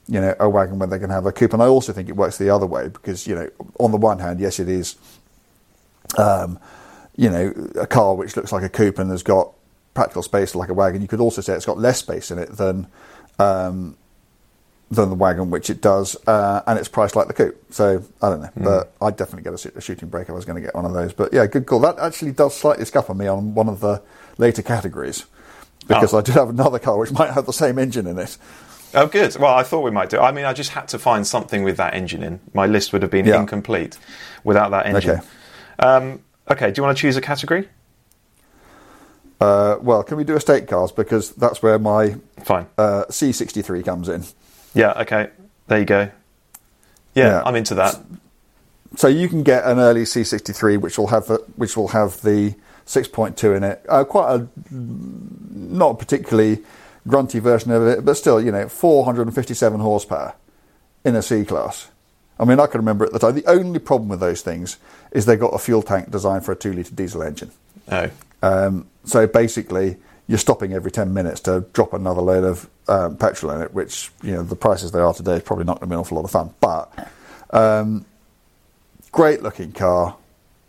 you know, a wagon when they can have a coupe. And I also think it works the other way because, you know, on the one hand, yes, it is um, you know, a car which looks like a coupe and has got practical space like a wagon. You could also say it's got less space in it than um, than the wagon, which it does, uh, and it's priced like the coupe. So I don't know, but I'd definitely get a, a shooting brake. if I was going to get one of those. But yeah, good call. That actually does slightly scupper me on one of the later categories because Oh. I do have another car which might have the same engine in it. Oh, good. Well, I thought we might do. I mean, I just had to find something with that engine in. My list would have been Yeah. incomplete without that engine. Okay. Um, okay. Do you want to choose a category? Uh, well, can we do estate cars because that's where my Fine. uh, C63 comes in. Yeah. Okay. There you go. Yeah, Yeah. I'm into that. So you can get an early C63, which will have the which will have the 6.2 in it. Uh, quite a not particularly grunty version of it, but still, you know, 457 horsepower in a C class. I mean, I can remember at the time. The only problem with those things is they got a fuel tank designed for a two litre diesel engine. Oh. Um, so basically, you're stopping every 10 minutes to drop another load of um, petrol in it, which, you know, the prices they are today is probably not going to be an awful lot of fun. But um, great looking car,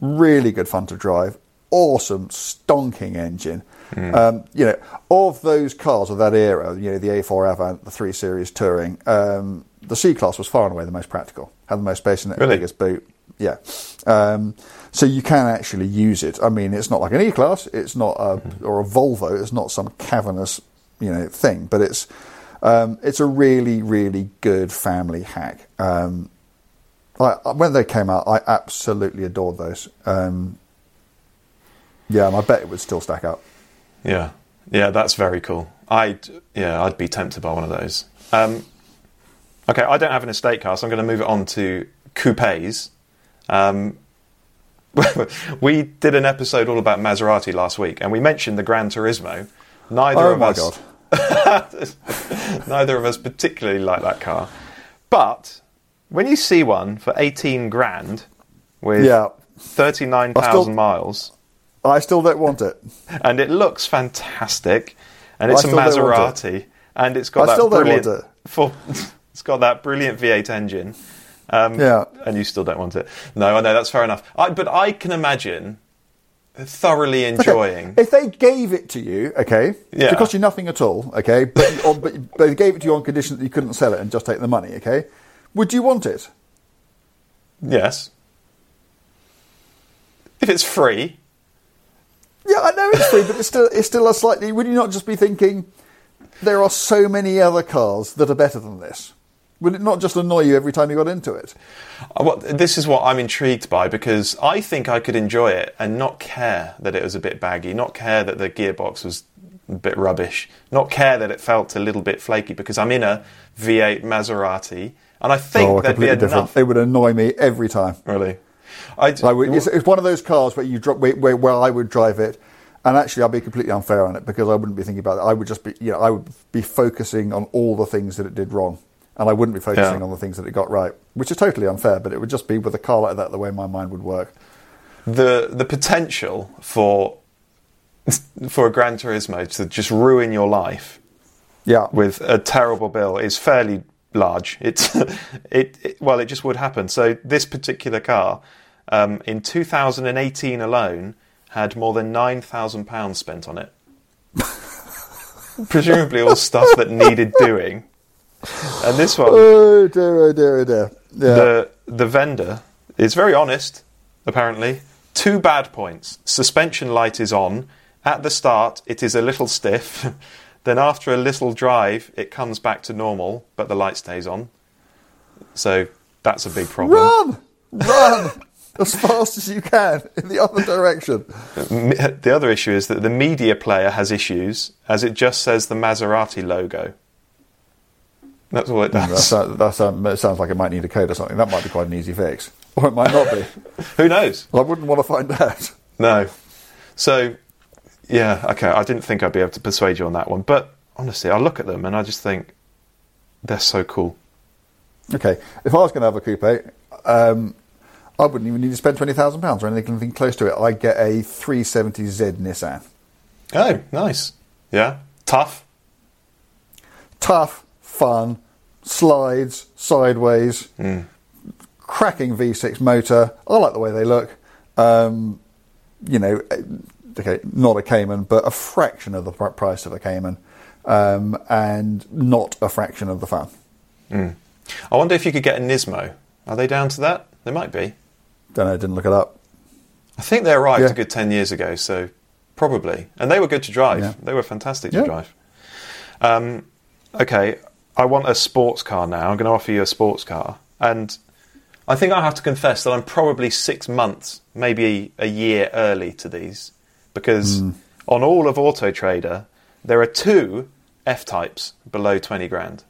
really good fun to drive, awesome, stonking engine. Um, you know, of those cars of that era, you know, the A4 Avant, the 3 Series Touring, um, the C Class was far and away the most practical, had the most space in it, Really? biggest boot. Yeah. Um, so you can actually use it. I mean, it's not like an E class. It's not a or a Volvo. It's not some cavernous, you know, thing. But it's um, it's a really really good family hack. Um, I, I- when they came out, I absolutely adored those. Um, yeah, and I bet it would still stack up. Yeah, yeah, that's very cool. I'd yeah, I'd be tempted by one of those. Um, okay, I don't have an estate car, so I'm going to move it on to coupes. Um, we did an episode all about Maserati last week, and we mentioned the Gran Turismo. Neither Oh of us, god! neither of us particularly like that car. But when you see one for 18 grand with Yeah. 39,000 miles, I still don't want it. and it looks fantastic, and it's a Maserati, and it's got I that brilliant. it. full- it's got that brilliant V8 engine. Um, Yeah. and you still don't want it. No, I know that's fair enough. I, but I can imagine thoroughly enjoying. If they gave it to you, okay, Yeah. it cost you nothing at all, okay, but, on, but but they gave it to you on condition that you couldn't sell it and just take the money, okay, would you want it? Yes. If it's free, Yeah, I know it's free, but it's still it's still a slightly. Would you not just be thinking there are so many other cars that are better than this? Would it not just annoy you every time you got into it? Uh, What, this is what I'm intrigued by because I think I could enjoy it and not care that it was a bit baggy, not care that the gearbox was a bit rubbish, not care that it felt a little bit flaky because I'm in a V8 Maserati and I think oh, there'd be completely different. enough. It would annoy me every time. Really, I, Like, it's, it's one of those cars where you drop where, where, where I would drive it, and actually I'd be completely unfair on it because I wouldn't be thinking about it. I would just be, you know, I would be focusing on all the things that it did wrong, and I wouldn't be focusing Yeah. on the things that it got right, which is totally unfair. But it would just be with a car like that the way my mind would work. the the potential for for a Gran Turismo to just ruin your life Yeah, with a terrible bill is fairly large. It's it, it well, it just would happen. So this particular car, um, in 2018 alone, had more than nine thousand pounds spent on it. Presumably, all stuff that needed doing. And this one, Oh dear, oh dear, oh dear. Yeah. the the vendor is very honest. Apparently, two bad points: suspension light is on at the start. It is a little stiff. then after a little drive, it comes back to normal, but the light stays on. So that's a big problem. Run! Run! as fast as you can in the other direction. The other issue is that the media player has issues, as it just says the Maserati logo. That's all it does. that sound- that sounds like it might need a code or something. That might be quite an easy fix. Or it might not be. Who knows? I wouldn't want to find out. No. So, yeah, okay. I didn't think I'd be able to persuade you on that one, but honestly, I look at them and I just think they're so cool. Okay, if I was going to have a coupe, um, I wouldn't even need to spend £20,000 or anything close to it. I'd get a 370Z Nissan. Oh, nice. Yeah, tough. Tough, fun, slides, sideways, cracking V6 motor. I like the way they look. Um, you know, eh, okay, not a Cayman, but a fraction of the price of a Cayman, um, and not a fraction of the fun. I wonder if you could get a Nismo. Are they down to that? They might be. Don't know, didn't look it up. I think they arrived Yeah. a good 10 years ago, so probably. And they were good to drive. Yeah. They were fantastic Yeah. to drive. Um, okay, I want a sports car now. I'm going to offer you a sports car. And I think I have to confess that I'm probably six months, maybe a year early to these. Because Hmm. on all of Auto Trader, there are two F types below 20 grand.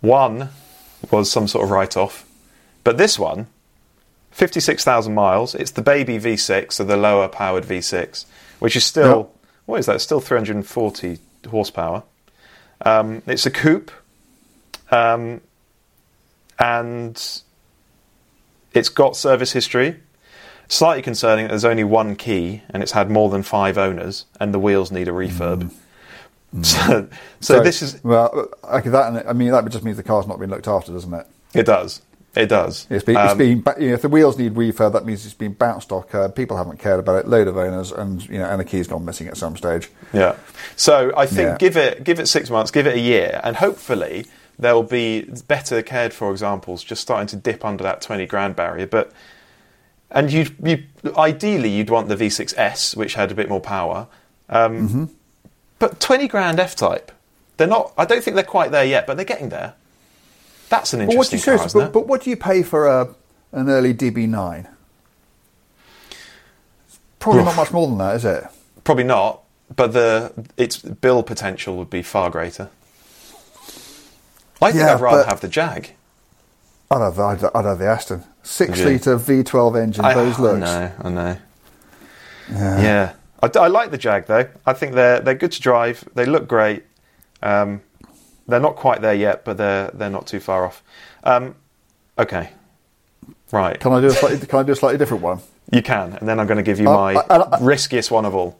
One was some sort of write off. But this one, 56,000 miles. It's the baby V6, so the lower powered V6, which is still, Yep. what is that? Still 340 horsepower. Um, it's a coupe. Um, and it's got service history. Slightly concerning that there's only one key and it's had more than five owners and the wheels need a refurb. So, so, this is, well, okay, that and- I mean that just means the car's not been looked after, doesn't it? it does. It does. It's been, it's Um, been you know, if the wheels need refurb, that means it's been bounced off. People haven't cared about it. Load of owners, and you know, and the key's gone missing at some stage. Yeah. So I think Yeah. give it give it six months, give it a year, and hopefully there'll be better cared for examples just starting to dip under that twenty grand barrier. But and you you ideally you'd want the V6S, which had a bit more power. Um, Mm-hmm. But twenty grand F type, they're not. I don't think they're quite there yet, but they're getting there. That's an But what interesting car, but, but what do you pay for a, an early DB9? Probably not much more than that, is it? Probably not. But the its bill potential would be far greater. I think Yeah, I'd rather have the Jag. I'd have, I'd, I'd have the Aston. Six litre V12 engine, I, those looks. I know, I know. Yeah, I, I like the Jag though. I think they're they're good to drive. They look great. Um, they're not quite there yet, but they're they're not too far off. Um, okay, right. Can I do a slightly, can I do a slightly different one? You can, and then I'm going to give you Uh, my I- I- I- riskiest one of all.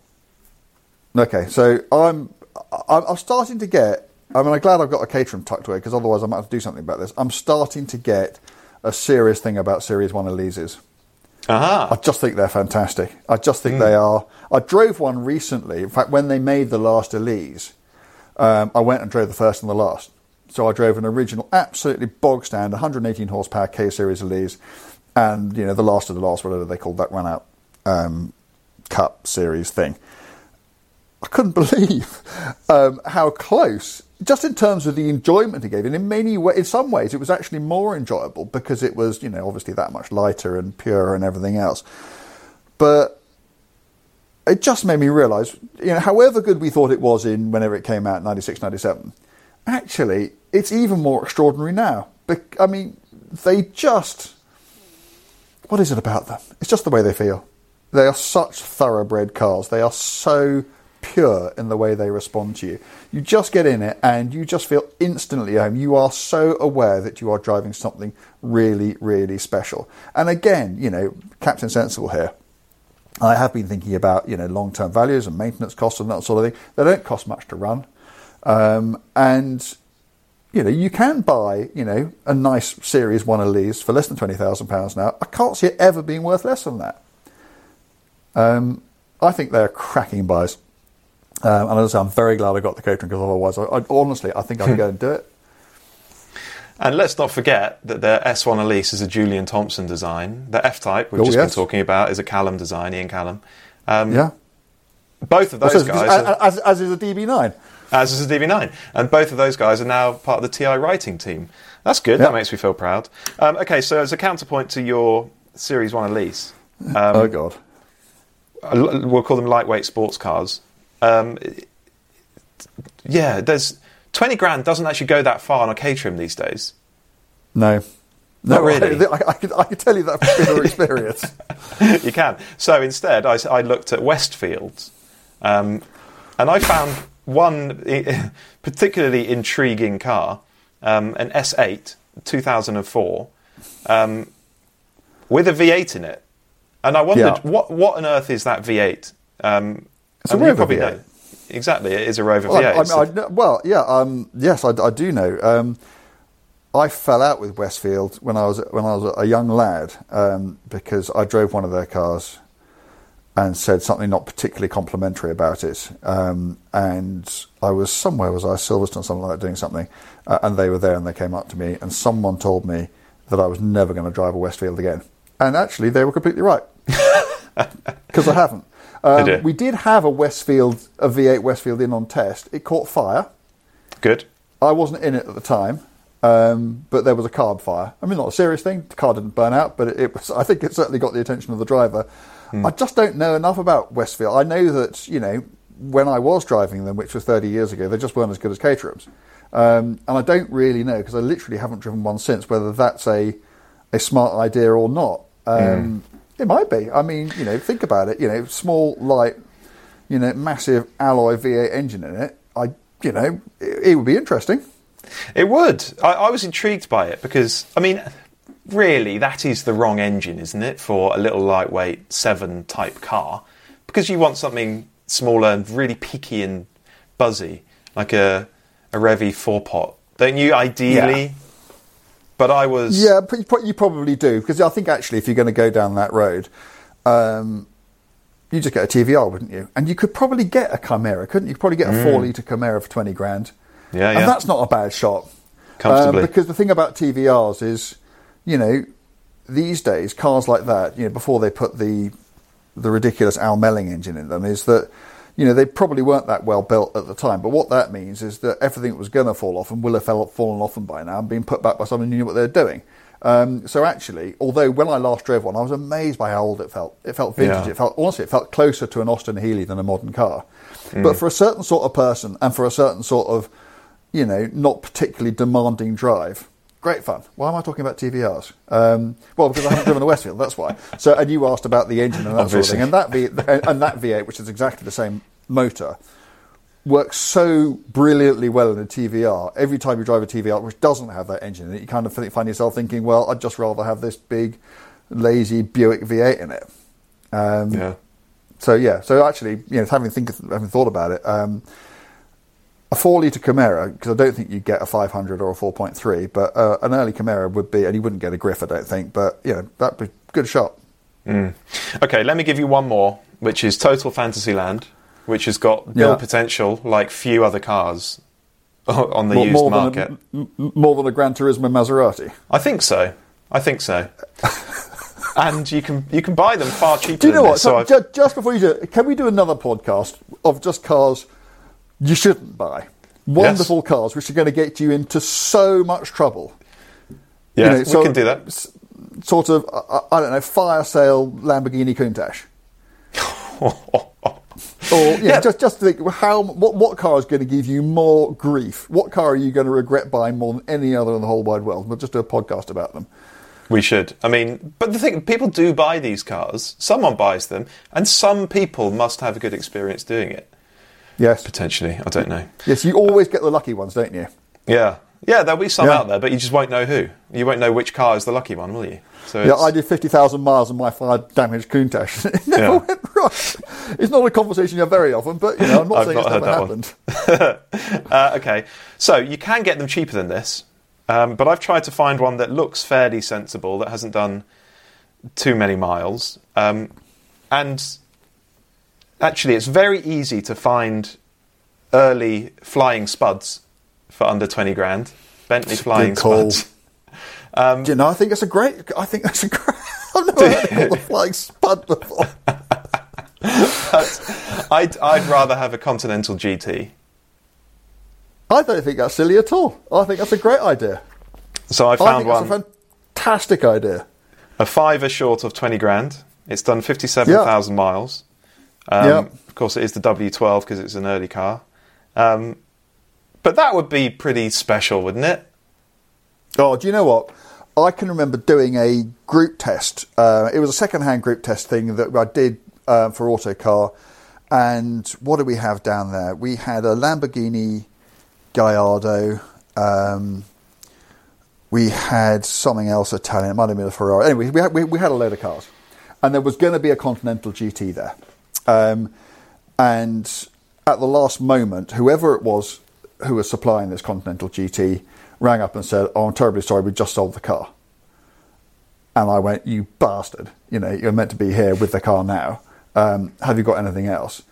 Okay, so I'm I'm, I'm starting to get. I mean, I'm glad I've got a Caterham tucked away because otherwise I might have to do something about this. I'm starting to get a serious thing about Series One Elises. I just think they're fantastic. I just think they are. I drove one recently. In fact, when they made the last Elise, um, I went and drove the first and the last. So I drove an original, absolutely bog stand, 118 horsepower K Series Elise, and you know the last of the last, whatever they called that run out um, Cup Series thing. I couldn't believe um, how close, just in terms of the enjoyment it gave. And in many ways, in some ways, it was actually more enjoyable because it was, you know, obviously that much lighter and purer and everything else. But it just made me realise, you know, however good we thought it was in whenever it came out, 96, 97, actually, it's even more extraordinary now. I mean, they just. What is it about them? It's just the way they feel. They are such thoroughbred cars. They are so pure in the way they respond to you. You just get in it and you just feel instantly home. You are so aware that you are driving something really, really special. And again, you know, Captain Sensible here. I have been thinking about you know long term values and maintenance costs and that sort of thing. They don't cost much to run, um, and you know you can buy you know a nice Series One Elise for less than twenty thousand pounds now. I can't see it ever being worth less than that. Um, I think they're cracking buys. Um, and as I say, I'm very glad I got the Caterham because otherwise, I, I, honestly, I think I'd go and do it. And let's not forget that the S1 Elise is a Julian Thomson design. The F-Type we've Oh, just yes. been talking about is a Callum design, Ian Callum. Um, Yeah. Both of those As, guys, as, are, as, as is a DB9. as is a DB9, and both of those guys are now part of the TI writing team. That's good. Yeah. That makes me feel proud. Um, okay, so as a counterpoint to your Series One Elise, um, oh God. we'll call them lightweight sports cars. Um, yeah, there's twenty grand doesn't actually go that far on a Caterham these days. No. No, Not really. I, I, could, I could tell you that from bitter experience. you can. So instead, I, I looked at Westfields, um, and I found one particularly intriguing car, um, an S8 2004, um, with a V8 in it. And I wondered, Yeah. what what on earth is that V8? Um, It's a and Rover probably V8. know. Exactly, it is a Rover Well, V8. I, I, I, well, yeah, um, yes, I, I do know. Um, I fell out with Westfield when I was when I was a young lad um, because I drove one of their cars and said something not particularly complimentary about it. Um, and I was somewhere, was I Silverstone, something like that, doing something, uh, and they were there and they came up to me and someone told me that I was never going to drive a Westfield again. And actually, they were completely right because I haven't. Um, did. we did have a Westfield, a V8 Westfield in on test. It caught fire. good. I wasn't in it at the time, um, but there was a carb fire. I mean, not a serious thing. The car didn't burn out, but it, it was. I think it certainly got the attention of the driver. I just don't know enough about Westfield. I know that you know when I was driving them, which was 30 years ago, they just weren't as good as Caterhams. Um, and I don't really know because I literally haven't driven one since whether that's a a smart idea or not. Um, It might be. I mean, you know, think about it. You know, small, light, you know, massive alloy V8 engine in it. I, you know, it, it would be interesting. It would. I, I was intrigued by it because, I mean, really, that is the wrong engine, isn't it, for a little lightweight seven type car? Because you want something smaller and really peaky and buzzy, like a a Revy four pot, don't you? Ideally. But I was Yeah, but you probably do because I think actually, if you're going to go down that road, um, you just get a TVR, wouldn't you? And you could probably get a Chimera, couldn't you? Probably get a four litre Chimera for twenty grand. Yeah, yeah. and yeah. that's not a bad shot. Comfortably. Um, because the thing about TVRs is, you know, these days cars like that, you know, before they put the the ridiculous Al Melling engine in them, is that you know they probably weren't that well built at the time. But what that means is that everything that was going to fall off and will have fell, fallen off them by now and been put back by someone who knew what they were doing. Um, so actually, although when I last drove one, I was amazed by how old it felt. It felt vintage. Yeah. It felt honestly, it felt closer to an Austin Healey than a modern car. But for a certain sort of person and for a certain sort of, you know, not particularly demanding drive, great fun. Why am I talking about TVRs? Um, well, because I haven't driven a Westfield. That's why. So, and you asked about the engine and that Obviously. sort of thing, and that V and that V8, which is exactly the same motor, works so brilliantly well in a TVR. Every time you drive a TVR which doesn't have that engine in it, you kind of find yourself thinking, well, I'd just rather have this big, lazy Buick V8 in it. Um, yeah. So yeah, so actually, you know, having think having thought about it, um, a four litre Chimera, because I don't think you'd get a 500 or a 4.3, but uh, an early Chimera would be, and you wouldn't get a Griff, I don't think, but you know, that'd be a good shot. Okay, let me give you one more, which is Total Fantasyland, which has got build Yeah. potential like few other cars on the More, used more market. than a, more than a Gran Turismo Maserati. I think so. I think so. and you can you can buy them far cheaper. Do you know what? This, So, so just before you do it, can we do another podcast of just cars you shouldn't buy? Wonderful cars which are going to get you into so much trouble. yeah, you know, we so- can do that. Sort of, I, I don't know, fire sale Lamborghini Countach. Or know, Yeah. just just think how what what car is going to give you more grief? What car are you going to regret buying more than any other in the whole wide world? We'll just do a podcast about them. We should. I mean, but the thing, people do buy these cars. Someone buys them, and some people must have a good experience doing it. Yes, Potentially, I don't know. yes, you always get the lucky ones, don't you? Yeah, yeah, there'll be some Yeah. out there, but you just won't know who. You won't know which car is the lucky one, will you? So Yeah, I did 50,000 miles on my fire damaged Countach. It never Yeah. went right. It's not a conversation you have very often, but you know, I'm not I've saying not it's never happened. uh, okay, so you can get them cheaper than this, um, but I've tried to find one that looks fairly sensible that hasn't done too many miles, um, and actually, it's very easy to find early flying spuds for under twenty grand. Bentley flying call. spuds. Um, Do you know, I think that's a great, I think that's a great, I've never heard called a flying spud before. I'd, I'd rather have a Continental GT. I don't think that's silly at all. I think that's a great idea. So I I found think one. that's a fantastic idea. a fiver short of 20 grand. It's done 57,000 miles. Um, Yeah. Of course, it is the W12 because it's an early car. Um, but that would be pretty special, wouldn't it? Oh, do you know what? I can remember doing a group test. Uh, it was a second-hand group test thing that I did uh, for Autocar. And what do we have down there? We had a Lamborghini Gallardo. Um, we had something else Italian. It might have been a Ferrari. Anyway, we had, we, we had a load of cars, and there was going to be a Continental GT there. Um, and at the last moment, whoever it was who was supplying this Continental GT rang up and said, "Oh, I'm terribly sorry, we just sold the car." And I went, "You bastard! You know, you're meant to be here with the car now. Um, have you got anything else?"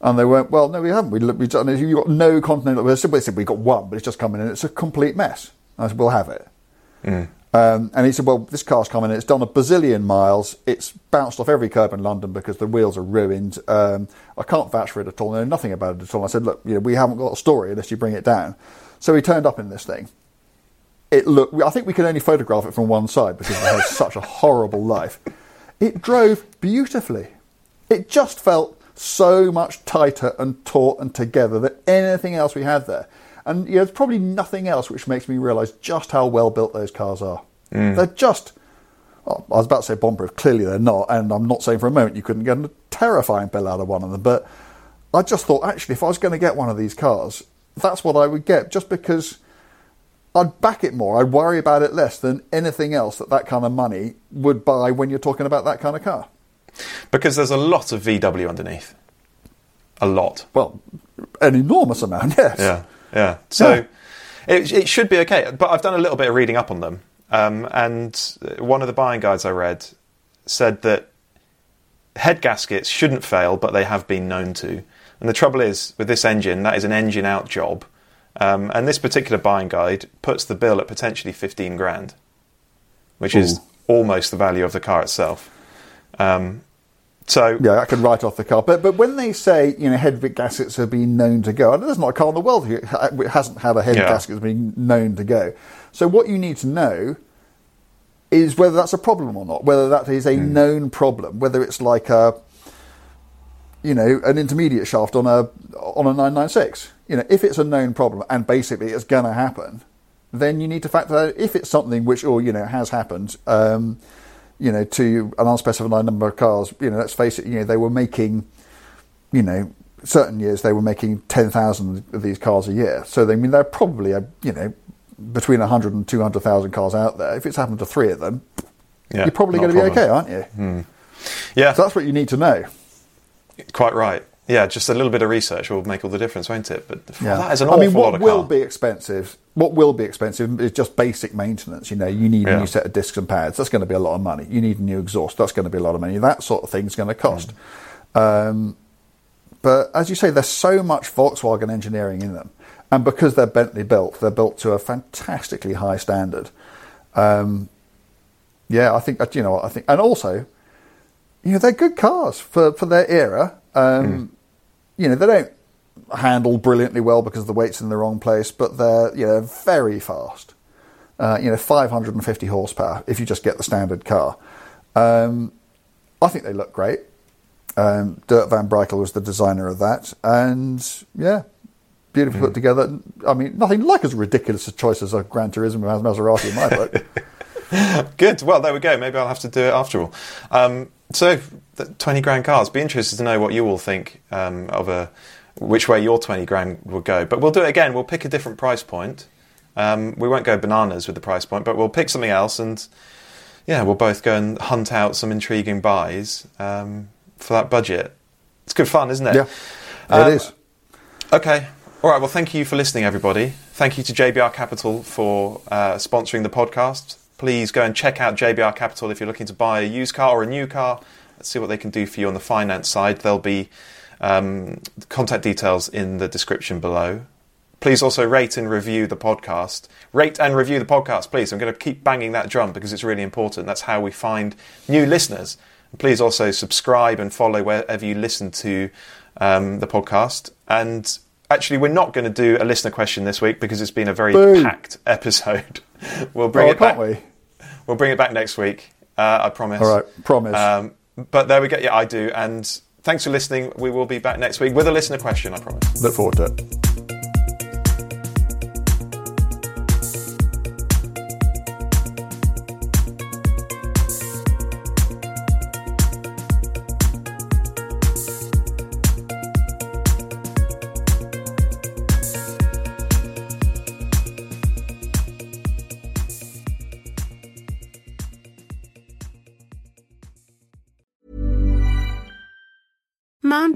And they went, "Well, no, we haven't. We, we just, you got no Continental." "We said we got one, but it's just coming in. It's a complete mess." I said, "We'll have it." Um, and he said, "Well, this car's coming in. It's done a bazillion miles. It's bounced off every curb in London because the wheels are ruined. Um, I can't vouch for it at all. Know nothing about it at all." I said, "Look, you know, we haven't got a story unless you bring it down." So he turned up in this thing. It looked. I think we could only photograph it from one side because it has such a horrible life. It drove beautifully. It just felt so much tighter and taut and together than anything else we had there. And you know, there's probably nothing else which makes me realise just how well built those cars are. Mm. They're just. oh, I was about to say bomb-proof. Clearly, they're not. And I'm not saying for a moment you couldn't get a terrifying bill out of one of them. But I just thought, actually, if I was going to get one of these cars, that's what I would get, just because I'd back it more. I'd worry about it less than anything else that that kind of money would buy when you're talking about that kind of car. Because there's a lot of VW underneath. A lot. Well, an enormous amount, yes. Yeah, yeah. So Yeah. It, it should be okay. But I've done a little bit of reading up on them. Um, and one of the buying guides I read said that head gaskets shouldn't fail, but they have been known to. And the trouble is, with this engine, that is an engine out job. Um, and this particular buying guide puts the bill at potentially 15 grand, which is almost the value of the car itself. Um, so, Yeah, I can write off the car. But but when they say you know head gaskets have been known to go, there's not a car in the world who hasn't had a head Yeah. gasket that's been known to go. So what you need to know is whether that's a problem or not, whether that is a known problem, whether it's like a you know an intermediate shaft on a on a 996. You know, if it's a known problem and basically it's going to happen, then you need to factor that. If it's something which or you know has happened. Um, you know, to an unspecified number of cars. You know, let's face it. You know, they were making, you know, certain years they were making ten thousand of these cars a year. So they I mean they're probably a, you know between 100 and 200,000 cars out there. If it's happened to three of them, yeah, you're probably going to be okay, aren't you? Yeah, So that's what you need to know. quite right. Yeah, just a little bit of research will make all the difference, won't it? But Yeah. that is an awful I mean, what lot of will car. be expensive? What will be expensive is just basic maintenance. You know, you need a new set of discs and pads. That's going to be a lot of money. You need a new exhaust. That's going to be a lot of money. That sort of thing is going to cost. Mm. Um, but as you say, there's so much Volkswagen engineering in them, and because they're Bentley built, they're built to a fantastically high standard. Um, yeah, I think you know. I think, and also, you know, they're good cars for for their era. Um, mm. You know, they don't handle brilliantly well because the weight's in the wrong place, but they're you know very fast. Uh, you know, 550 horsepower if you just get the standard car. Um, I think they look great. Um, Dirk Van Braeckel was the designer of that, and yeah, beautifully mm. put together. I mean, nothing like as ridiculous a choice as a Gran Turismo as Maserati in my book. Good. Well, there we go. Maybe I'll have to do it after all. Um, so, twenty grand cars. Be interested to know what you all think um, of a which way your twenty grand would go. But we'll do it again. We'll pick a different price point. Um, we won't go bananas with the price point, but we'll pick something else, and yeah, we'll both go and hunt out some intriguing buys um, for that budget. It's good fun, isn't it? Yeah, um, it is. Okay. All right. Well, thank you for listening, everybody. Thank you to JBR Capital for uh, sponsoring the podcast. Please go and check out JBR Capital if you're looking to buy a used car or a new car. Let's see what they can do for you on the finance side. There'll be um, contact details in the description below. Please also rate and review the podcast. Rate and review the podcast, please. I'm going to keep banging that drum because it's really important. That's how we find new listeners. And please also subscribe and follow wherever you listen to um, the podcast. And actually, we're not going to do a listener question this week because it's been a very packed episode. we'll bring oh, it back. We? will bring it back next week. Uh, I promise. All right, promise. Um, but there we go. Yeah, I do. And thanks for listening. We will be back next week with a listener question. I promise. Look forward to it.